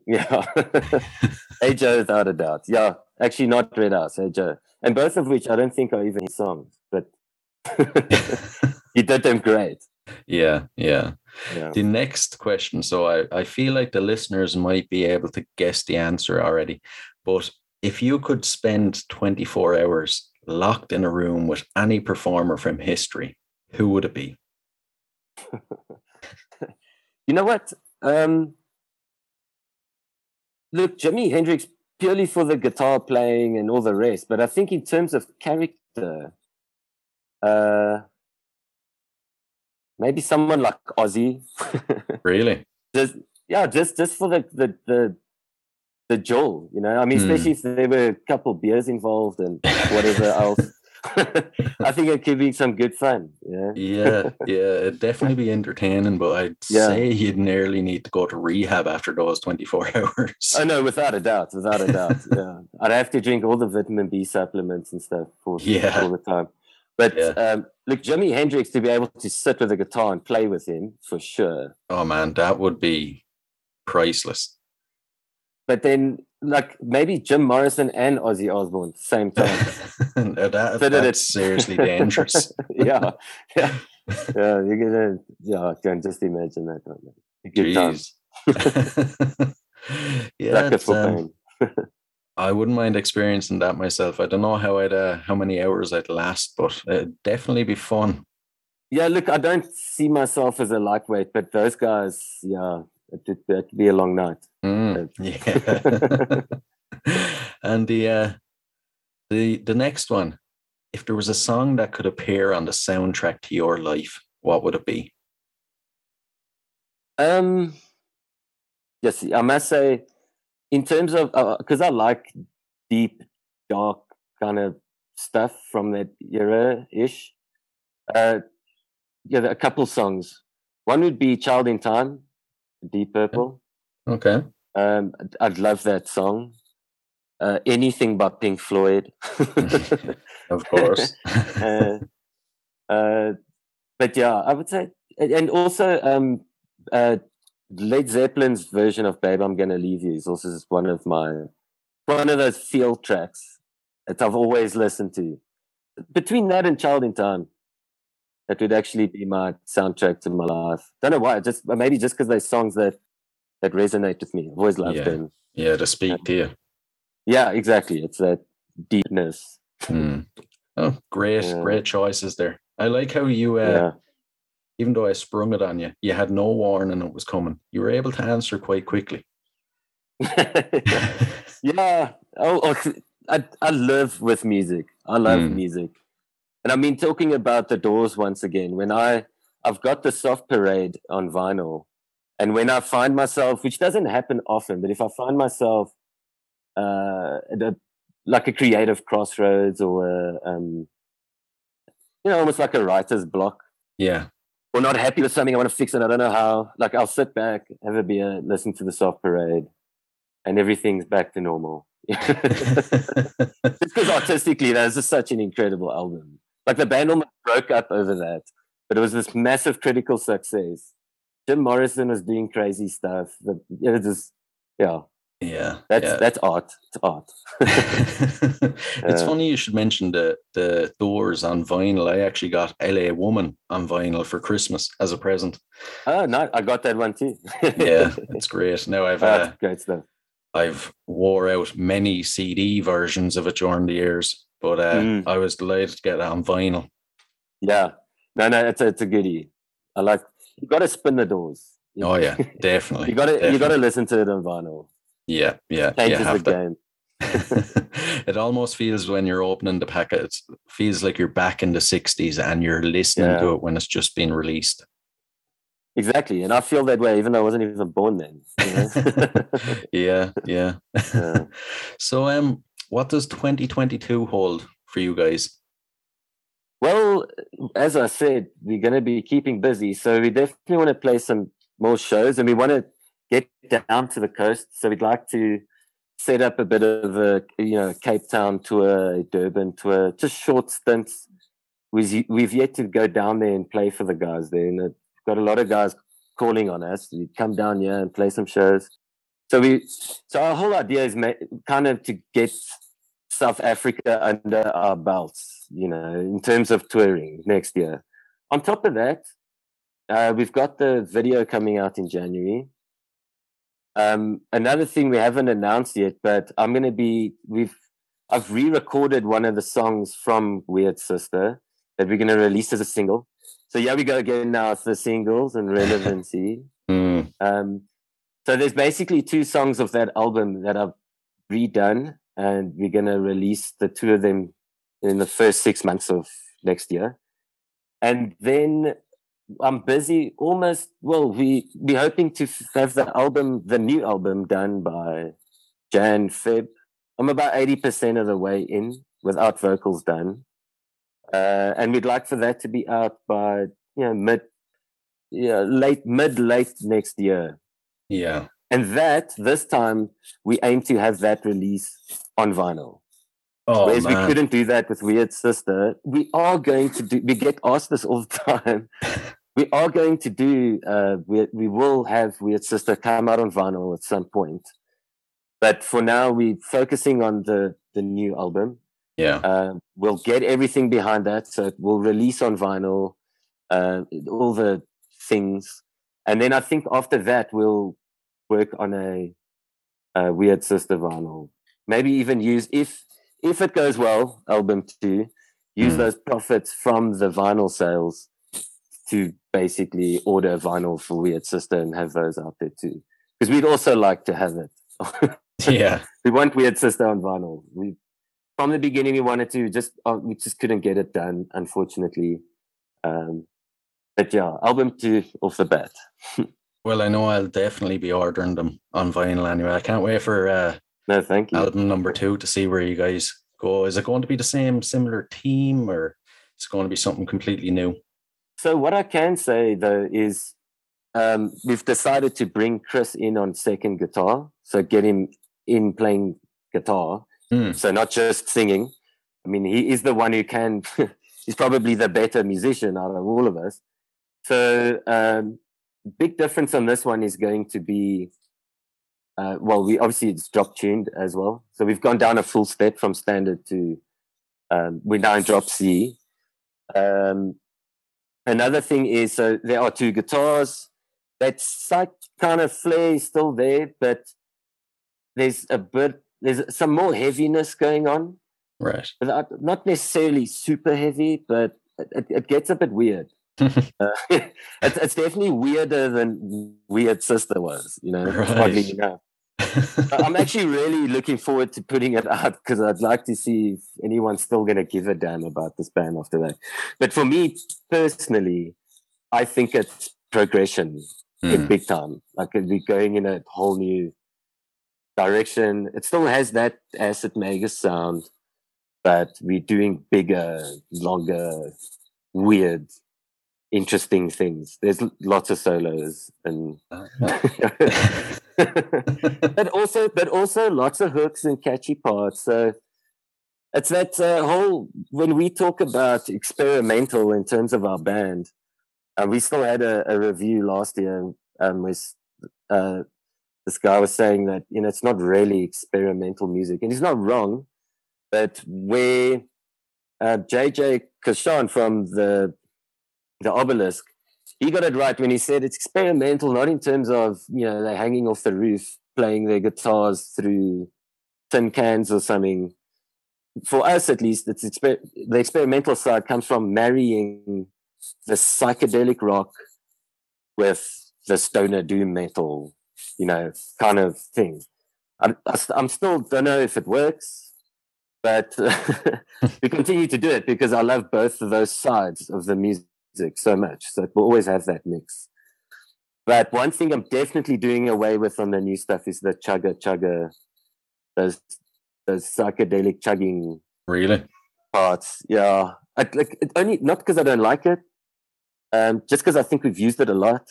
Speaker 3: Yeah, (laughs) Hey Joe without a doubt. Yeah, actually not Red House, Hey Joe, and both of which I don't think are even his songs, but (laughs) he did them great.
Speaker 2: yeah, yeah.
Speaker 3: Yeah.
Speaker 2: The next question. So I, I feel like the listeners might be able to guess the answer already. But if you could spend 24 hours locked in a room with any performer from history, who would it be? (laughs)
Speaker 3: You know what? Um, look, Jimi Hendrix purely for the guitar playing and all the rest, but I think in terms of character, uh, maybe someone like Ozzy. (laughs)
Speaker 2: Really?
Speaker 3: just yeah, just just for the the the the jewel, you know. I mean,
Speaker 2: Hmm.
Speaker 3: especially if there were a couple beers involved and whatever (laughs) else. (laughs) I think it could be some good fun. Yeah.
Speaker 2: Yeah, yeah, it'd definitely be entertaining, but I'd
Speaker 3: Yeah.
Speaker 2: say you'd nearly need to go to rehab after those 24 hours.
Speaker 3: Oh no, without a doubt, without a doubt. yeah, I'd have to drink all the vitamin B supplements and stuff for
Speaker 2: Yeah.
Speaker 3: all the time. But
Speaker 2: Yeah.
Speaker 3: um, look, Jimi Hendrix to be able to sit with a guitar and play with him for sure.
Speaker 2: Oh man, that would be priceless.
Speaker 3: but then like maybe Jim Morrison and Ozzy Osbourne same (laughs) time.
Speaker 2: no, that,
Speaker 3: So
Speaker 2: that's seriously (laughs) dangerous. (laughs)
Speaker 3: yeah, yeah, yeah. You're gonna, yeah. I can just imagine that. Right now. A Good time.
Speaker 2: Jeez. yeah,
Speaker 3: Sucker
Speaker 2: it's,
Speaker 3: for pain.
Speaker 2: I wouldn't mind experiencing that myself. I don't know how I'd uh, how many hours I'd last, but it'd definitely be fun.
Speaker 3: Yeah, look, I don't see myself as a lightweight, but those guys, yeah, it would that'd be a long night.
Speaker 2: Mm, yeah. (laughs) (laughs) and the uh, the the next one, if there was a song that could appear on the soundtrack to your life, what would it be?
Speaker 3: Um, yes, I must say, in terms of because I like deep, dark kind of stuff from that era ish. Uh, yeah, a couple songs. One would be "Child in Time," Deep Purple.
Speaker 2: Okay.
Speaker 3: Um, I'd- love that song. Uh, anything but Pink Floyd. (laughs)
Speaker 2: Of course. (laughs)
Speaker 3: uh, uh, but yeah, I would say, and and also um, uh, Led Zeppelin's version of "Babe, I'm Gonna Leave You" is also just one of my one of those field tracks that I've always listened to. Between that and "Child in Time," that would actually be my soundtrack to my life. Don't know why, just maybe just because they're songs that that resonate with me. I've always loved
Speaker 2: Yeah.
Speaker 3: them.
Speaker 2: yeah, to speak to you.
Speaker 3: Yeah, exactly. It's that deepness.
Speaker 2: Hmm. Oh, great,
Speaker 3: Yeah.
Speaker 2: great choices there. I like how you, uh,
Speaker 3: yeah.
Speaker 2: Even though I sprung it on you, you had no warning it was coming. You were able to answer quite quickly. (laughs)
Speaker 3: yeah. Oh, oh, I I live with music. I love
Speaker 2: Mm.
Speaker 3: music, and I mean talking about the Doors once again. When I I've got the Soft Parade on vinyl, and when I find myself, which doesn't happen often, but if I find myself uh, at a, like a creative crossroads or a, um, you know, almost like a writer's block,
Speaker 2: yeah.
Speaker 3: Or not happy with something, I want to fix it. I don't know how. Like I'll sit back, have a beer, listen to the Soft Parade, and everything's back to normal. (laughs) Just because artistically, that is such an incredible album. Like the band almost broke up over that, but it was this massive critical success. Jim Morrison was doing crazy stuff. That it was just, yeah,
Speaker 2: yeah.
Speaker 3: that's
Speaker 2: yeah.
Speaker 3: that's art. It's art. (laughs)
Speaker 2: it's
Speaker 3: Uh,
Speaker 2: funny you should mention the the doors on vinyl. I actually got LA Woman on vinyl for Christmas as a present.
Speaker 3: Oh no, I got that one too. (laughs)
Speaker 2: Yeah, it's great. Now I've uh,
Speaker 3: great stuff.
Speaker 2: I've wore out many CD versions of it during the years, but uh,
Speaker 3: Mm.
Speaker 2: I was delighted to get it on vinyl.
Speaker 3: Yeah, no, no, it's a, it's a goodie. I like. You got to spin the doors. You-
Speaker 2: Oh yeah, (laughs) definitely.
Speaker 3: you got to you got to listen to it on vinyl.
Speaker 2: Yeah, yeah. You
Speaker 3: Changes the
Speaker 2: to.
Speaker 3: game. (laughs)
Speaker 2: it almost feels when you're opening the packet, it feels like you're back in the 60s and you're listening to it when it's just been released.
Speaker 3: Exactly, and I feel that way even though I wasn't even born then. you know? (laughs)
Speaker 2: yeah, yeah.
Speaker 3: Yeah. (laughs)
Speaker 2: so, um, what does 2022 hold for you guys?
Speaker 3: well, as I said, we're going to be keeping busy, so we definitely want to play some more shows, and we want to get down to the coast. So we'd like to set up a bit of a you know Cape Town tour, Durban tour, just short stints. We've we've yet to go down there and play for the guys there, and got a lot of guys calling on us. We come down here and play some shows. So we, so our whole idea is kind of to get South Africa under our belts, you know, in terms of touring next year. On top of that, uh, we've got the video coming out in January. Um, another thing we haven't announced yet, but I'm going to be, we've, I've re-recorded one of the songs from Weird Sister that we're going to release as a single. So yeah, we go again now the singles and relevancy. (laughs)
Speaker 2: Hmm,
Speaker 3: Um, so there's basically two songs of that album that I've redone, and we're gonna release the two of them in the first six months of next year. And then I'm busy almost. Well, we we're hoping to have the album, the new album, done by Jan Feb. I'm about eighty percent of the way in without vocals done, uh, and we'd like for that to be out by you know mid, yeah, late mid late next year.
Speaker 2: yeah.
Speaker 3: And that this time we aim to have that release on vinyl.
Speaker 2: Oh,
Speaker 3: Whereas we couldn't do that with Weird Sister. We are going to do we get asked this all the (laughs) time. We are going to do uh we we will have Weird Sister come out on vinyl at some point. but for now, we're focusing on the the new album.
Speaker 2: Yeah.
Speaker 3: Uh, we'll get everything behind that, so we'll release on vinyl, uh, all the things, and then I think after that we'll work on a, a weird sister vinyl. Maybe even use if if it goes well, album two, use
Speaker 2: Mm.
Speaker 3: those profits from the vinyl sales to basically order vinyl for Weird Sister and have those out there too. Because we'd also like to have it. (laughs)
Speaker 2: Yeah.
Speaker 3: we want Weird Sister on vinyl. We from the beginning we wanted to just uh, we just couldn't get it done, unfortunately. Um, but yeah, album two off the bat. (laughs)
Speaker 2: Well, I know I'll definitely be ordering them on vinyl anyway. I can't wait for uh,
Speaker 3: No, thank you.
Speaker 2: album number two to see where you guys go. Is it going to be the same similar team or is it going to be something completely new?
Speaker 3: So what I can say though is um, we've decided to bring Chris in on second guitar, so get him in playing guitar.
Speaker 2: Hmm.
Speaker 3: So not just singing. I mean, he is the one who can. (laughs) he's probably the better musician out of all of us. So um, big difference on this one is going to be. Uh, well, we obviously it's drop tuned as well. So we've gone down a full step from standard to. Um, we're now in drop C. Um, another thing is so there are two guitars. That psych kind of flair is still there, but there's a bit there's some more heaviness going on.
Speaker 2: Right.
Speaker 3: But not- necessarily super heavy, but it, it gets a bit weird. (laughs) uh, (laughs) it's, it's definitely weirder than Weird Sister was, you know,
Speaker 2: Right.
Speaker 3: oddly enough. I'm actually really looking forward to putting it out because I'd like to see if anyone's still going to give a damn about this band after that. But for me personally, I think it's progression in
Speaker 2: Hmm.
Speaker 3: big time. Like we're going in a whole new direction. It still has that Acid Magus sound, but we're doing bigger, longer, weird, interesting things. There's lots of solos and (laughs) but also but also lots of hooks and catchy parts. So it's that uh, whole when we talk about experimental in terms of our band, and we still had a, a review last year. Um, uh, this guy was saying that you know it's not really experimental music, and he's not wrong. But where uh, JJ Koczan from the the Obelisk, he got it right when he said it's experimental, not in terms of you know they're hanging off the roof playing their guitars through tin cans or something. For us, at least, it's exper- the experimental side comes from marrying the psychedelic rock with the stoner doom metal, you know, kind of thing. I, I'm still don't know if it works, but (laughs) we continue to do it because I love both of those sides of the music so much. So we'll always have that mix. But one thing I'm definitely doing away with on the new stuff is the chugga chugga, those those psychedelic chugging
Speaker 2: really?
Speaker 3: parts. Yeah, I, like it only not because I don't like it, um, just because I think we've used it a lot.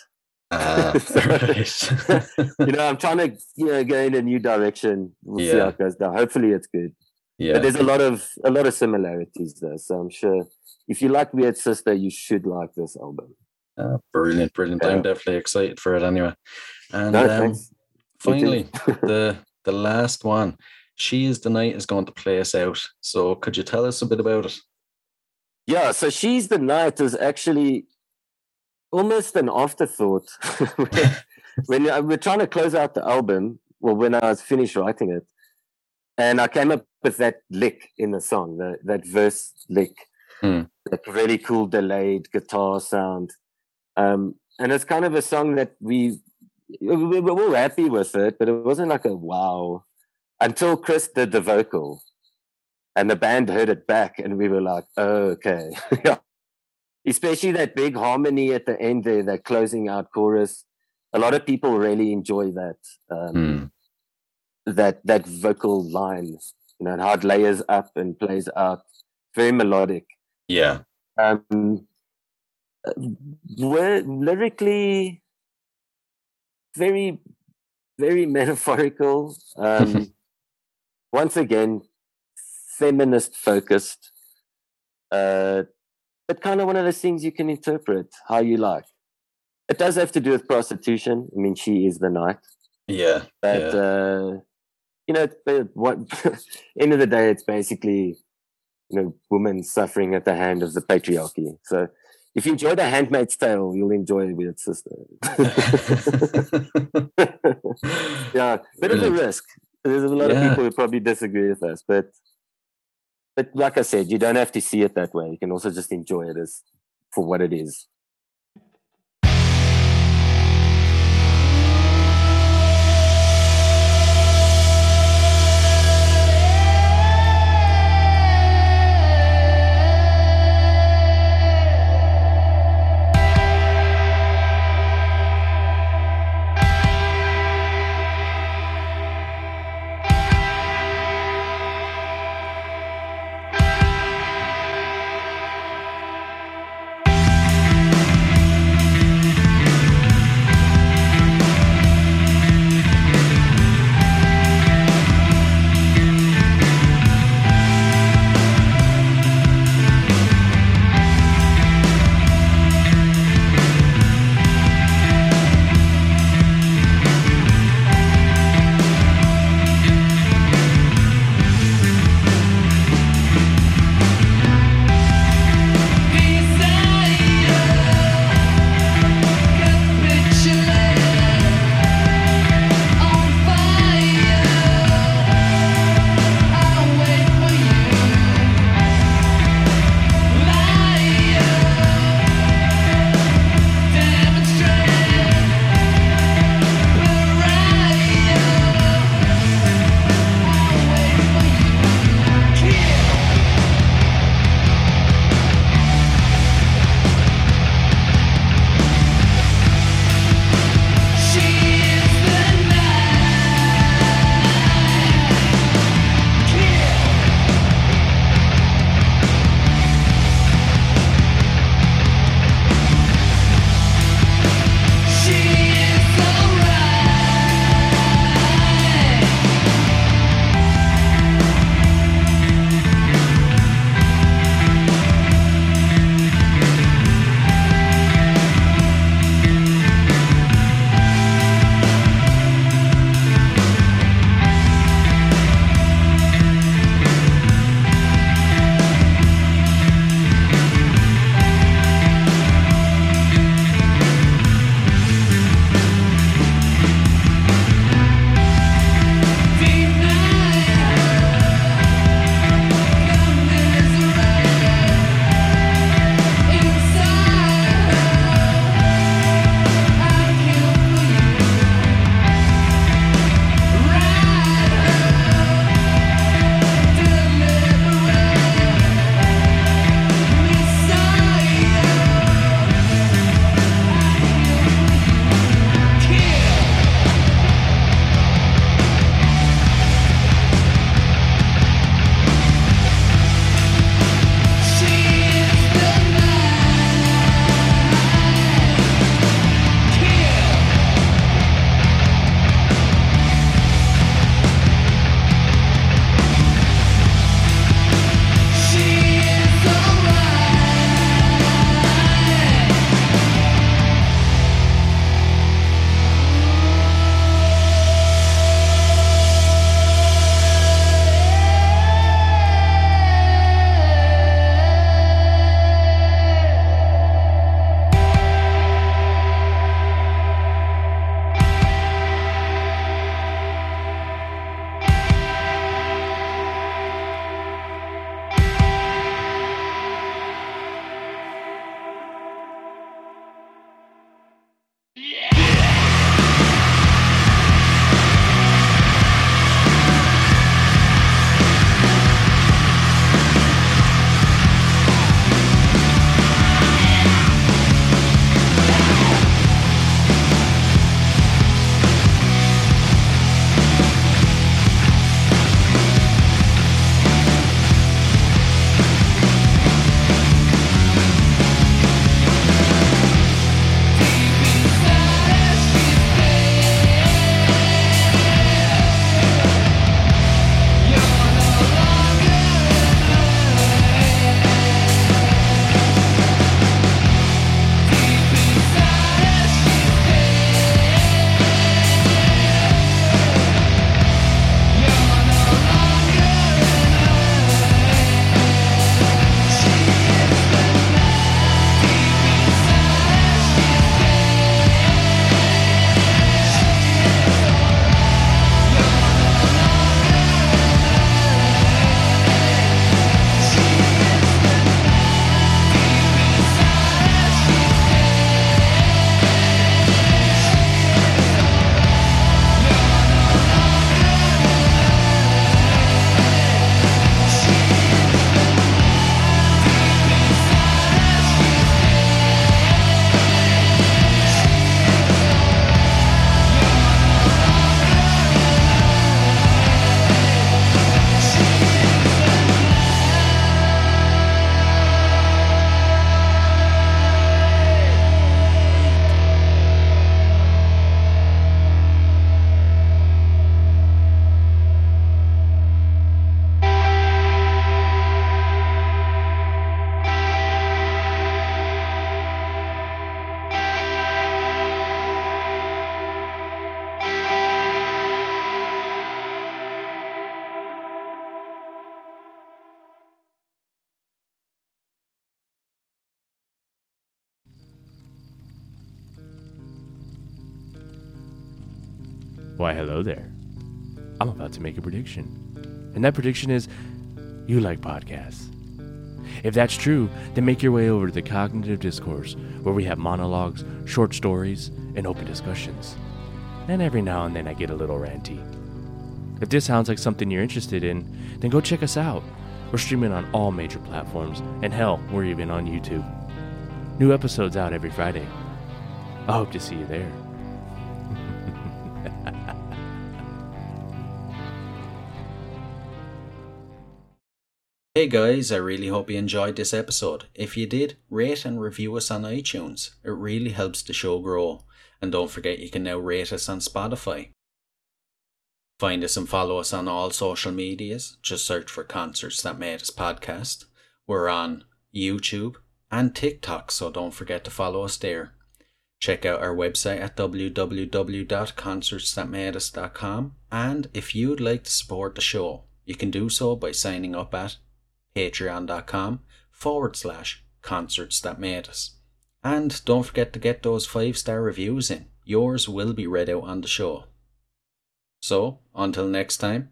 Speaker 2: Ah, (laughs) right. (laughs) (laughs)
Speaker 3: you know, I'm trying to you know go in a new direction. We'll see how it goes down. Hopefully, it's good.
Speaker 2: yeah.
Speaker 3: But there's a lot of a lot of similarities there, so I'm sure if you like Weird Sister, you should like this album.
Speaker 2: Ah, brilliant, brilliant.
Speaker 3: Yeah.
Speaker 2: I'm definitely excited for it anyway. And
Speaker 3: No,
Speaker 2: um,
Speaker 3: thanks. Me too.
Speaker 2: finally, (laughs) the the last one. She is the night is going to play us out. So could you tell us a bit about it?
Speaker 3: Yeah, so She's the Night is actually almost an afterthought. (laughs) when I- we're trying to close out the album, well, when I was finished writing it, and I came up with that lick in the song, the, that verse lick,
Speaker 2: Hmm.
Speaker 3: that really cool delayed guitar sound. Um, and it's kind of a song that we, we, we were happy with it, but it wasn't like a wow until Chris did the vocal and the band heard it back and we were like, oh, okay. (laughs) Especially that big harmony at the end there, that closing out chorus. A lot of people really enjoy that um,
Speaker 2: Hmm.
Speaker 3: that that vocal line, you know, and how it layers up and plays out. Very melodic.
Speaker 2: Yeah.
Speaker 3: Um, were lyrically very, very (laughs) metaphorical. Um, (laughs) once again, feminist focused. Uh, but kind of one of those things you can interpret how you like. It does have to do with prostitution. I mean, she is the night,
Speaker 2: Yeah.
Speaker 3: but
Speaker 2: yeah.
Speaker 3: uh, you know, what (laughs) end of the day, it's basically you know women suffering at the hand of the patriarchy. So if you enjoy The Handmaid's Tale, you'll enjoy Weird Sister. (laughs) yeah, bit of a risk. There's a lot yeah. of people who probably disagree with us, but but like I said, you don't have to see it that way. You can also just enjoy it as for what it is.
Speaker 4: Why, hello there. I'm about to make a prediction. And that prediction is you like podcasts. If that's true, then make your way over to the Cognitive Discourse, where we have monologues, short stories, and open discussions. And every now and then I get a little ranty. If this sounds like something you're interested in, then go check us out. We're streaming on all major platforms, and hell, we're even on YouTube. New episodes out every Friday. I hope to see you there.
Speaker 2: Hey guys, I really hope you enjoyed this episode. If you did, rate and review us on iTunes. It really helps the show grow. And don't forget you can now rate us on Spotify. Find us and follow us on all social medias. Just search for Concerts That Made Us podcast. We're on YouTube and TikTok, so don't forget to follow us there. Check out our website at www.concertsthatmadeus.com. And if you'd like to support the show, you can do so by signing up at patreon.com forward slash concerts that made us. And don't forget to get those five star reviews in. Yours will be read out on the show. So, until next time,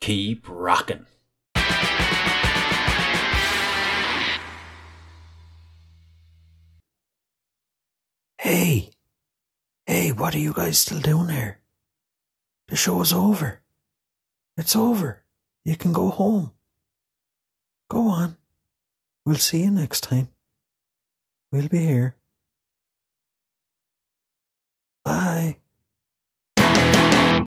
Speaker 2: keep rocking.
Speaker 1: Hey! Hey, what are you guys still doing here? The show's over. It's over. You can go home. Go on. We'll see you next time. We'll be here. Bye.